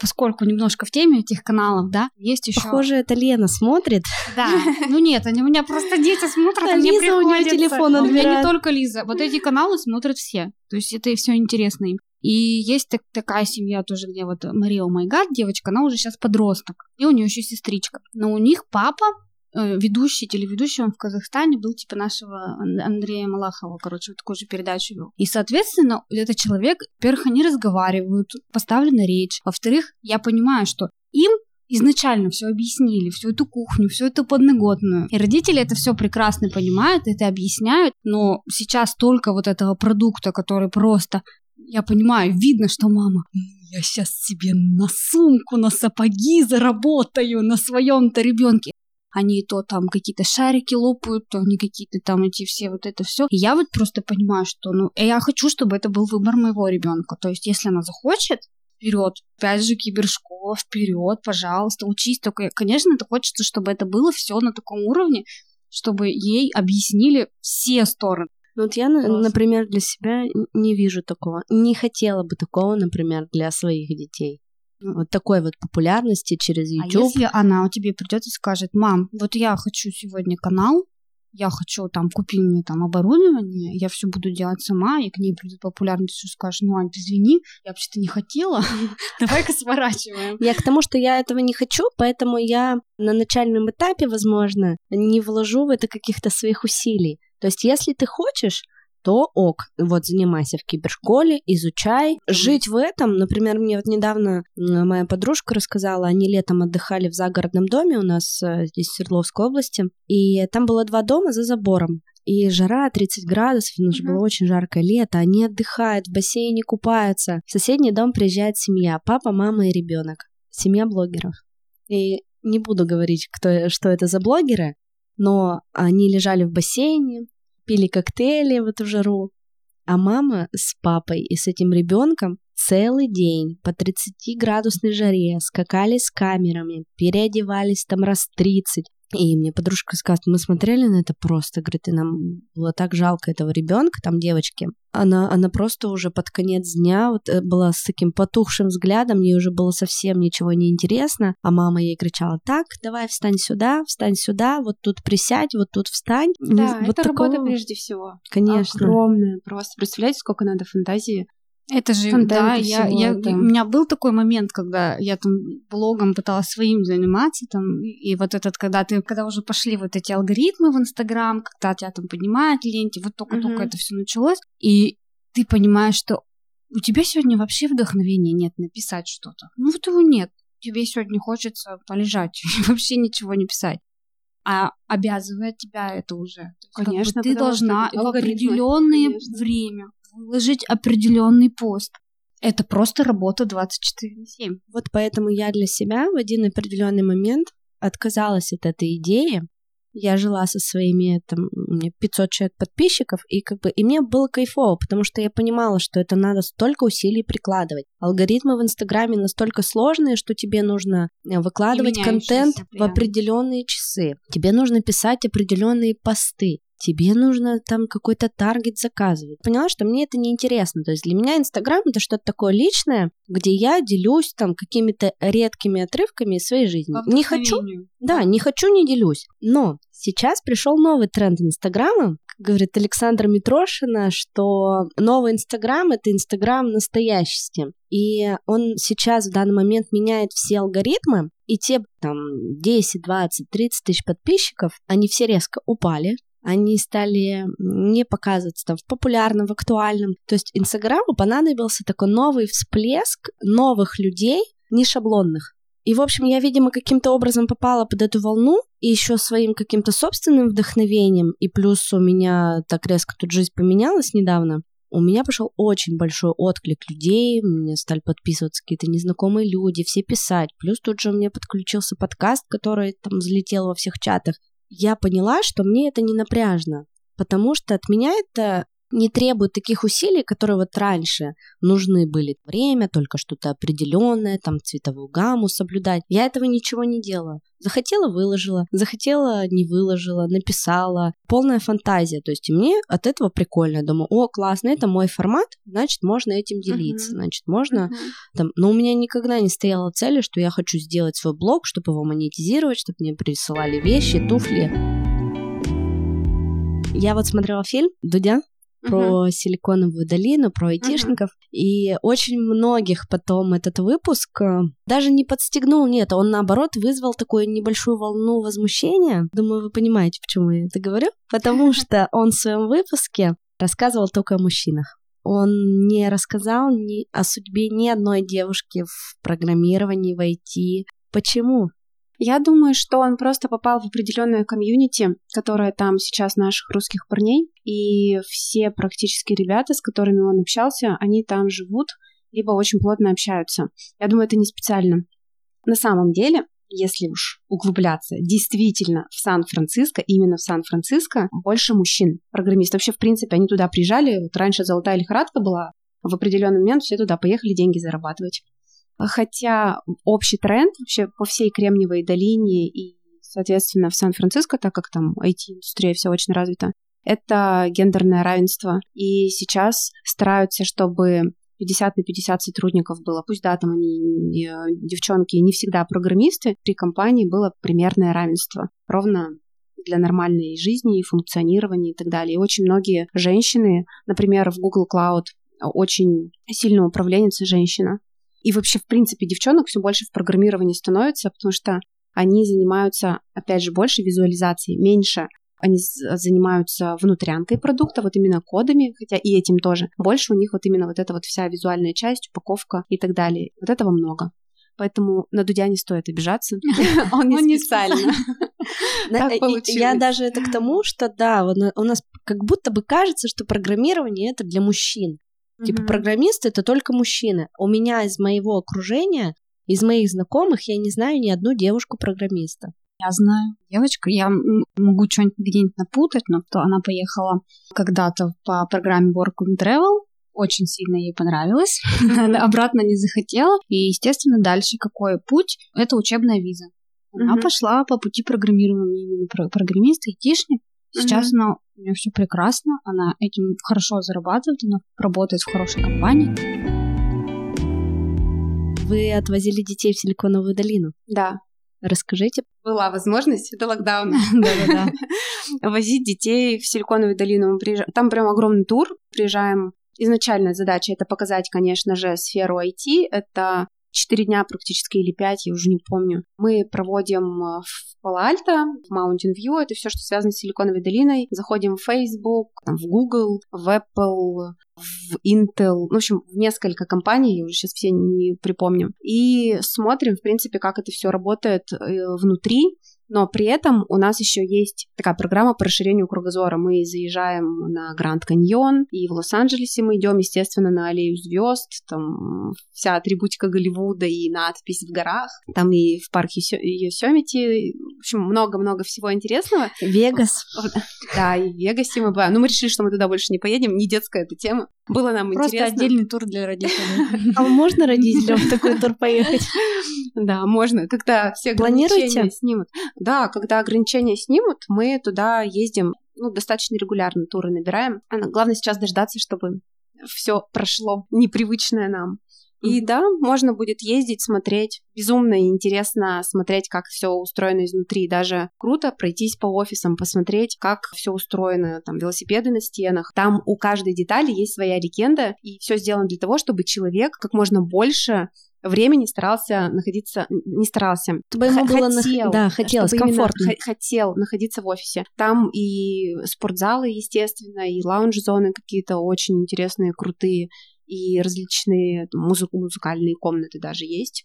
Поскольку немножко в теме этих каналов, да, есть еще. Похоже, это Лена смотрит. Да, ну нет, они у меня просто дети смотрят, А а мне Лиза у приходится. телефон У меня не только Лиза, вот эти каналы смотрят все. То есть это все интересно им. И есть так- такая семья тоже, где вот Мария Майгад, девочка, она уже сейчас подросток. И у нее еще сестричка. Но у них папа ведущий, телеведущий, он в Казахстане был типа нашего Ан- Андрея Малахова, короче, вот такую же передачу вел. И, соответственно, этот человек, во-первых, они разговаривают, поставлена речь. Во-вторых, я понимаю, что им изначально все объяснили, всю эту кухню, всю эту подноготную. И родители это все прекрасно понимают, это объясняют, но сейчас только вот этого продукта, который просто я понимаю, видно, что мама, «Ну, я сейчас себе на сумку, на сапоги заработаю на своем-то ребенке. Они то там какие-то шарики лопают, то они какие-то там эти все вот это все. И я вот просто понимаю, что ну я хочу, чтобы это был выбор моего ребенка. То есть, если она захочет, вперед. Опять же, кибершкола, вперед, пожалуйста, учись. Только, конечно, это хочется, чтобы это было все на таком уровне, чтобы ей объяснили все стороны. Ну, Вот я, Класс. например, для себя не вижу такого. Не хотела бы такого, например, для своих детей. Вот такой вот популярности через А YouTube. если она у тебе придет и скажет, мам, вот я хочу сегодня канал, я хочу там, купи мне там оборудование, я все буду делать сама, и к ней придет популярность, и скажешь, ну, Ань, извини, я вообще-то не хотела, [LAUGHS] давай-ка сворачиваем. Я к тому, что я этого не хочу, поэтому я на начальном этапе, возможно, не вложу в это каких-то своих усилий. То есть, если ты хочешь, то ок, вот занимайся в кибершколе, изучай. Жить в этом, например, мне вот недавно моя подружка рассказала, они летом отдыхали в загородном доме у нас э, здесь в Свердловской области, и там было два дома за забором. И жара 30 градусов, ну же Мгм. было очень жаркое лето, они отдыхают, в бассейне купаются. В соседний дом приезжает семья, папа, мама и ребенок. Семья блогеров. И не буду говорить, кто, что это за блогеры, но они лежали в бассейне, пили коктейли в эту жару, а мама с папой и с этим ребенком целый день по 30-градусной жаре скакали с камерами, переодевались там раз 30, И мне подружка сказала, мы смотрели на это просто, говорит, и нам было так жалко этого ребенка, там девочки. Она, она просто уже под конец дня вот э, была с таким потухшим взглядом, ей уже было совсем ничего не интересно, а мама ей кричала, так, давай встань сюда, встань сюда, вот тут присядь, вот тут встань. Да, вот это такого... работа прежде всего. Конечно. Огромная просто. Представляете, сколько надо фантазии это же, Контент да, я, всего я, у меня был такой момент, когда я там блогом пыталась своим заниматься, там, и вот этот, когда ты, когда уже пошли вот эти алгоритмы в Инстаграм, когда тебя там поднимают ленте, вот только-только Мгм. это все началось, и ты понимаешь, что у тебя сегодня вообще вдохновения нет написать что-то. Ну вот его нет. Тебе сегодня хочется полежать [LAUGHS] и вообще ничего не писать. А обязывает тебя это уже. Есть как бы Конечно, ты должна в определенное конечно. время выложить определенный пост. Это просто работа 24 на 7. Вот поэтому я для себя в один определенный момент отказалась от этой идеи. Я жила со своими, там, у меня 500 человек подписчиков, и как бы, и мне было кайфово, потому что я понимала, что это надо столько усилий прикладывать. Алгоритмы в Инстаграме настолько сложные, что тебе нужно э, выкладывать контент в определенные часы. Тебе нужно писать определенные посты. Тебе нужно там какой-то таргет заказывать. Поняла, что мне это неинтересно. То есть для меня Инстаграм это что-то такое личное, где я делюсь там какими-то редкими отрывками из своей жизни. Не хочу, да, не хочу, не делюсь. Но сейчас пришел новый тренд Инстаграма. Как говорит Александра Митрошина, что новый Инстаграм — это Инстаграм настоящести. И он сейчас в данный момент меняет все алгоритмы, и те там 10, 20, 30 тысяч подписчиков, они все резко упали, они стали не показываться там в популярном, в актуальном. То есть Инстаграму понадобился такой новый всплеск новых людей, не шаблонных. И, в общем, я, видимо, каким-то образом попала под эту волну, и еще своим каким-то собственным вдохновением, и плюс у меня так резко тут жизнь поменялась недавно, у меня пошел очень большой отклик людей, мне стали подписываться какие-то незнакомые люди, все писать. Плюс тут же у меня подключился подкаст, который там взлетел во всех чатах. Я поняла, что мне это не напряжно, потому что от меня это не требует таких усилий, которые вот раньше нужны были. Время, только что-то определенное, там цветовую гамму соблюдать. Я этого ничего не делаю. Захотела, выложила. Захотела, не выложила, написала. Полная фантазия. То есть мне от этого прикольно. Я думаю, о, классно, это мой формат, значит, можно этим делиться. Мгм. Значит, можно Мгм. там, но у меня никогда не стояла цели, что я хочу сделать свой блог, чтобы его монетизировать, чтобы мне присылали вещи, туфли. Я вот смотрела фильм Дудя про силиконовую долину, про айтишников, и очень многих потом этот выпуск э, даже не подстегнул, нет, он наоборот вызвал такую небольшую волну возмущения. Думаю, вы понимаете, почему я это говорю. Потому [LAUGHS] что он в своем выпуске рассказывал только о мужчинах. Он не рассказал ни о судьбе ни одной девушки в программировании, в IT. Почему? Я думаю, что он просто попал в определенное комьюнити, которое там сейчас наших русских парней, и все практически ребята, с которыми он общался, они там живут, либо очень плотно общаются. Я думаю, это не специально. На самом деле, если уж углубляться, действительно в Сан-Франциско, именно в Сан-Франциско больше мужчин, программистов. Вообще, в принципе, они туда приезжали, вот раньше золотая лихорадка была, в определенный момент все туда поехали деньги зарабатывать. Хотя общий тренд вообще по всей Кремниевой долине и, соответственно, в Сан-Франциско, так как там IT-индустрия вся очень развита, это гендерное равенство. И сейчас стараются, чтобы 50 на 50 сотрудников было. Пусть да, там они э, девчонки не всегда программисты, при компании было примерное равенство. Ровно для нормальной жизни и функционирования и так далее. И очень многие женщины, например, в Google Cloud очень сильная управленница женщина. И вообще, в принципе, девчонок все больше в программировании становится, потому что они занимаются, опять же, больше визуализацией, меньше они з- занимаются внутрянкой продукта, вот именно кодами, хотя и этим тоже. Больше у них вот именно вот эта вот вся визуальная часть, упаковка и так далее. Вот этого много. Поэтому на Дудя не стоит обижаться. [LAUGHS] Он не специально. [LAUGHS] Получилось. Я даже это к тому, что да, у нас как будто бы кажется, что программирование это для мужчин. Типа Мгм. программисты это только мужчины. У меня из моего окружения, из моих знакомых, я не знаю ни одну девушку-программиста. Я знаю девочку, я могу что-нибудь где-нибудь напутать, но то она поехала когда-то по программе Work and Travel, очень сильно ей понравилось, [LAUGHS] она обратно не захотела, и, естественно, дальше какой путь? Это учебная виза. Она пошла по пути программирования именно про- программист, айтишник. Сейчас она у нее все прекрасно, она этим хорошо зарабатывает, она работает в хорошей компании. Вы отвозили детей в Силиконовую долину. Да, Расскажите. была возможность до локдауна [LAUGHS] Да-да-да. [LAUGHS] возить детей в Силиконовую долину. Мы Там прям огромный тур. Приезжаем. Изначальная задача это показать, конечно же, сферу IT. Это четыре дня практически или пять, я уже не помню. Мы проводим э, в Пало-Альто, в Mountain View, это все, что связано с Силиконовой долиной. Заходим в Facebook, там, в Google, в Apple, в Intel, ну, в общем, в несколько компаний, я уже сейчас все не припомню. И смотрим, в принципе, как это все работает э, внутри. Но при этом у нас еще есть такая программа по расширению кругозора. Мы заезжаем на Гранд Каньон, и в Лос-Анджелесе мы идем, естественно, на аллею звезд, там вся атрибутика Голливуда и надпись в горах, там и в парке Йосемити, в общем, много-много всего интересного. Вегас. Да, и в Вегасе мы бываем. Ну, мы решили, что мы туда больше не поедем, не детская эта тема. Было нам Просто интересно. отдельный тур для родителей. [LAUGHS] А можно родителям в такой тур поехать? Да, можно. Когда все ограничения снимут. Да, когда ограничения снимут, мы туда ездим, ну, достаточно регулярно туры набираем. Главное сейчас дождаться, чтобы все прошло непривычное нам. И да, можно будет ездить, смотреть. Безумно интересно смотреть, как все устроено изнутри. Даже круто пройтись по офисам, посмотреть, как все устроено. Там велосипеды на стенах. Там у каждой детали есть своя легенда. И все сделано для того, чтобы человек как можно больше времени старался находиться, не старался, Чтобы ему было хотел, да, хотелось, комфортно. хотел находиться в офисе. Там и спортзалы, естественно, и лаунж-зоны какие-то очень интересные, крутые, и различные музыку, музыкальные комнаты даже есть.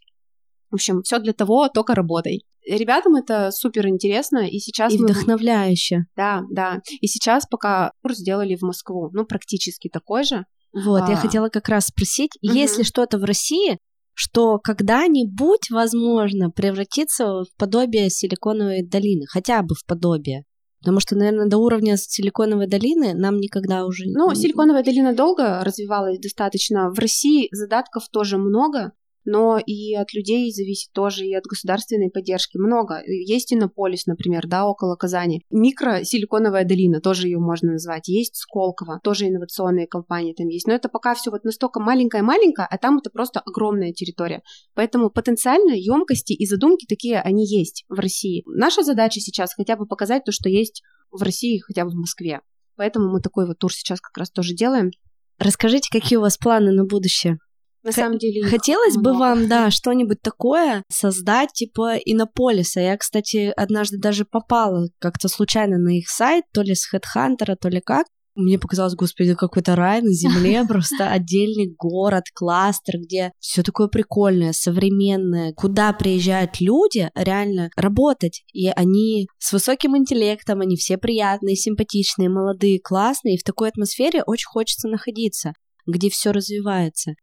В общем, все для того, только работай. Ребятам это супер интересно, и сейчас И мы- вдохновляюще. Да, да. И сейчас пока курс сделали в Москву, ну, практически такой же. Вот, я А. хотела как раз спросить, Мгм. есть ли что-то в России, что когда-нибудь, возможно, превратится в подобие Силиконовой долины, хотя бы в подобие. Потому что, наверное, до уровня Силиконовой долины нам никогда уже... Ну, Силиконовая долина долго развивалась достаточно. В России задатков тоже много, но и от людей зависит тоже, и от государственной поддержки много. Есть Иннополис, например, да, около Казани. Микро-силиконовая долина, тоже ее можно назвать. Есть Сколково, тоже инновационные компании там есть. Но это пока все вот настолько маленькое-маленькое, а там это просто огромная территория. Поэтому потенциально емкости и задумки такие, они есть в России. Наша задача сейчас хотя бы показать то, что есть в России, хотя бы в Москве. Поэтому мы такой вот тур сейчас как раз тоже делаем. Расскажите, какие у вас планы на будущее? На Х- самом деле Хотелось бы много. вам, да, что-нибудь такое создать, типа Иннополиса. Я, кстати, однажды даже попала как-то случайно на их сайт, то ли с HeadHunter, то ли как. Мне показалось, господи, какой-то рай на земле, [LAUGHS] просто отдельный город, кластер, где все такое прикольное, современное, куда приезжают люди реально работать. И они с высоким интеллектом, они все приятные, симпатичные, молодые, классные. И в такой атмосфере очень хочется находиться, где все развивается.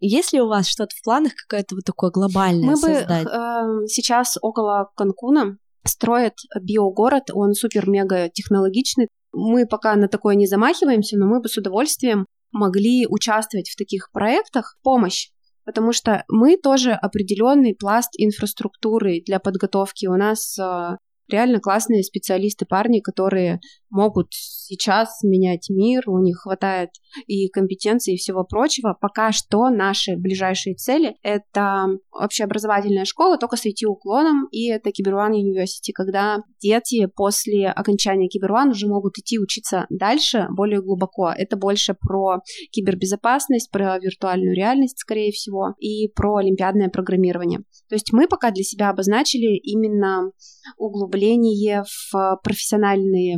Есть ли у вас что-то в планах, какое-то вот такое глобальное Мы бы создать? э, сейчас около Канкуна строят биогород, он супер-мега технологичный. Мы пока на такое не замахиваемся, но мы бы с удовольствием могли участвовать в таких проектах помощь. Потому что мы тоже определенный пласт инфраструктуры для подготовки. У нас э, реально классные специалисты, парни, которые могут сейчас менять мир, у них хватает и компетенции, и всего прочего. Пока что наши ближайшие цели — это общеобразовательная школа, только с IT-уклоном, и это Киберван University, когда дети после окончания Киберван уже могут идти учиться дальше, более глубоко. Это больше про кибербезопасность, про виртуальную реальность, скорее всего, и про олимпиадное программирование. То есть мы пока для себя обозначили именно углубление в профессиональные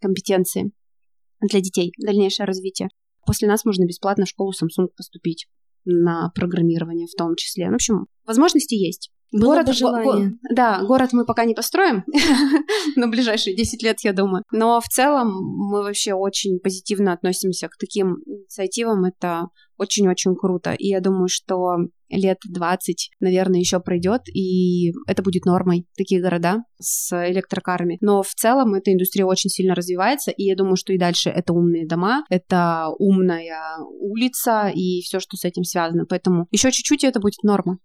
компетенции для детей, дальнейшее развитие. После нас можно бесплатно в школу Samsung поступить на программирование в том числе. В общем, возможности есть. Было бы го- желание. го- да, город мы пока не построим [LAUGHS] на ближайшие 10 лет, я думаю. Но в целом мы вообще очень позитивно относимся к таким инициативам. Это очень-очень круто. И я думаю, что лет 20, наверное, еще пройдет, и это будет нормой, такие города с электрокарами. Но в целом эта индустрия очень сильно развивается, и я думаю, что и дальше это умные дома, это умная улица и все, что с этим связано. Поэтому еще чуть-чуть и это будет норма.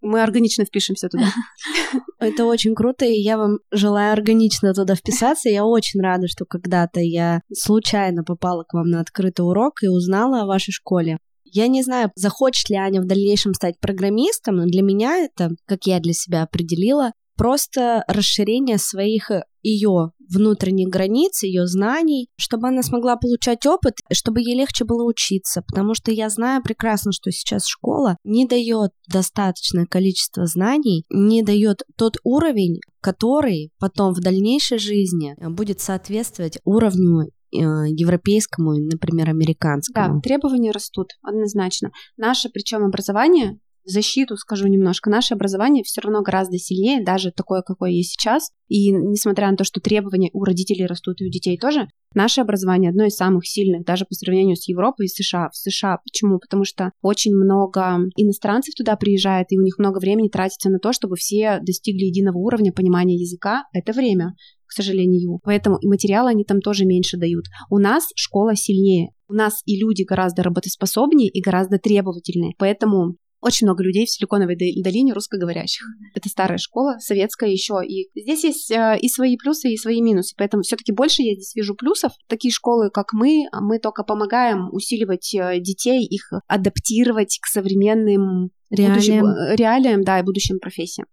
Мы органично впишемся туда. [LAUGHS] Это очень круто, и я вам желаю органично туда вписаться. Я очень рада, что когда-то я случайно попала к вам на открытый урок и узнала о вашей школе. Я не знаю, захочет ли Аня в дальнейшем стать программистом, но для меня это, как я для себя определила, просто расширение своих ее внутренних границ, ее знаний, чтобы она смогла получать опыт, чтобы ей легче было учиться, потому что я знаю прекрасно, что сейчас школа не дает достаточное количество знаний, не дает тот уровень, который потом в дальнейшей жизни будет соответствовать уровню э, европейскому, например, американскому. Да, требования растут однозначно. Наше, причем образование защиту скажу немножко. Наше образование все равно гораздо сильнее, даже такое, какое есть сейчас. И несмотря на то, что требования у родителей растут и у детей тоже, наше образование одно из самых сильных, даже по сравнению с Европой и США. В США почему? Потому что очень много иностранцев туда приезжает, и у них много времени тратится на то, чтобы все достигли единого уровня понимания языка. Это время к сожалению. Поэтому и материалы они там тоже меньше дают. У нас школа сильнее. У нас и люди гораздо работоспособнее и гораздо требовательнее. Поэтому очень много людей в Силиконовой долине русскоговорящих. Это старая школа, советская еще. И здесь есть э, и свои плюсы, и свои минусы. Поэтому все-таки больше я здесь вижу плюсов. Такие школы, как мы, мы только помогаем усиливать э, детей, их адаптировать к современным реалиям, будущим, э, реалиям да, и будущим профессиям.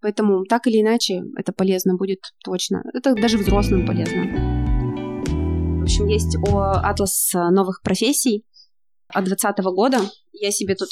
Поэтому так или иначе это полезно будет точно. Это даже взрослым полезно. В общем, есть атлас новых профессий от 2020 года. Я себе тут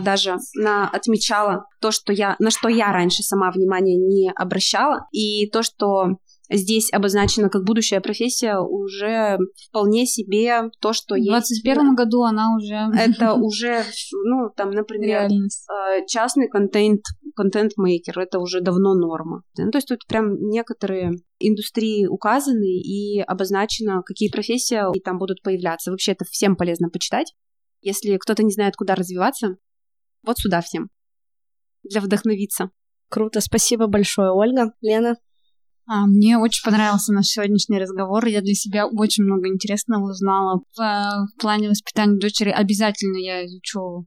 даже на, отмечала то, что я, на что я раньше сама внимания не обращала, и то, что здесь обозначена как будущая профессия, уже вполне себе то, что есть. В 2021 году она уже... Это [LAUGHS] уже, ну, там, например, Реальность. А, частный контент, контент-мейкер, это уже давно норма. Ну, то есть тут прям некоторые индустрии указаны и обозначено, какие профессии и там будут появляться. Вообще это всем полезно почитать. Если кто-то не знает, куда развиваться, вот сюда всем. Для вдохновиться. Круто, спасибо большое, Ольга. Лена? А, мне очень понравился наш сегодняшний разговор. Я для себя очень много интересного узнала. В, в плане воспитания дочери обязательно я изучу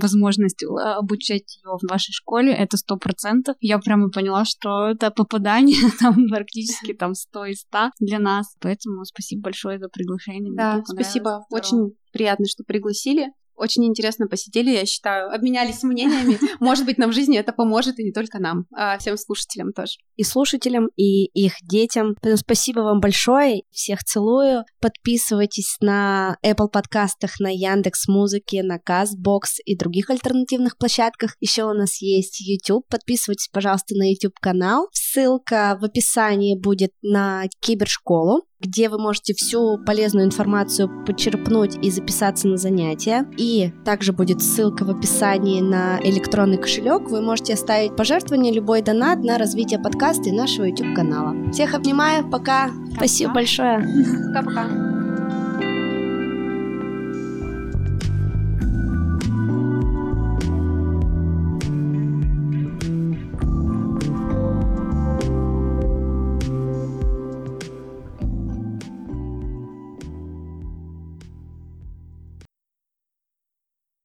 возможность э, обучать ее в вашей школе, это сто процентов. Я прямо поняла, что это попадание [LAUGHS] там практически там сто из ста для нас. Поэтому спасибо большое за приглашение. Да, спасибо. Очень приятно, что пригласили. Очень интересно посидели, я считаю, обменялись мнениями. [LAUGHS] Может быть, нам в жизни это поможет, и не только нам, а всем слушателям тоже. И слушателям, и их детям. Спасибо вам большое, всех целую. Подписывайтесь на Apple подкастах, на Яндекс Музыке, на Castbox и других альтернативных площадках. Еще у нас есть YouTube. Подписывайтесь, пожалуйста, на YouTube канал. Ссылка в описании будет на кибершколу где вы можете всю полезную информацию почерпнуть и записаться на занятия. И также будет ссылка в описании на электронный кошелек. Вы можете оставить пожертвование, любой донат на развитие подкаста и нашего YouTube канала. Всех обнимаю, пока. Спасибо большое. Пока-пока.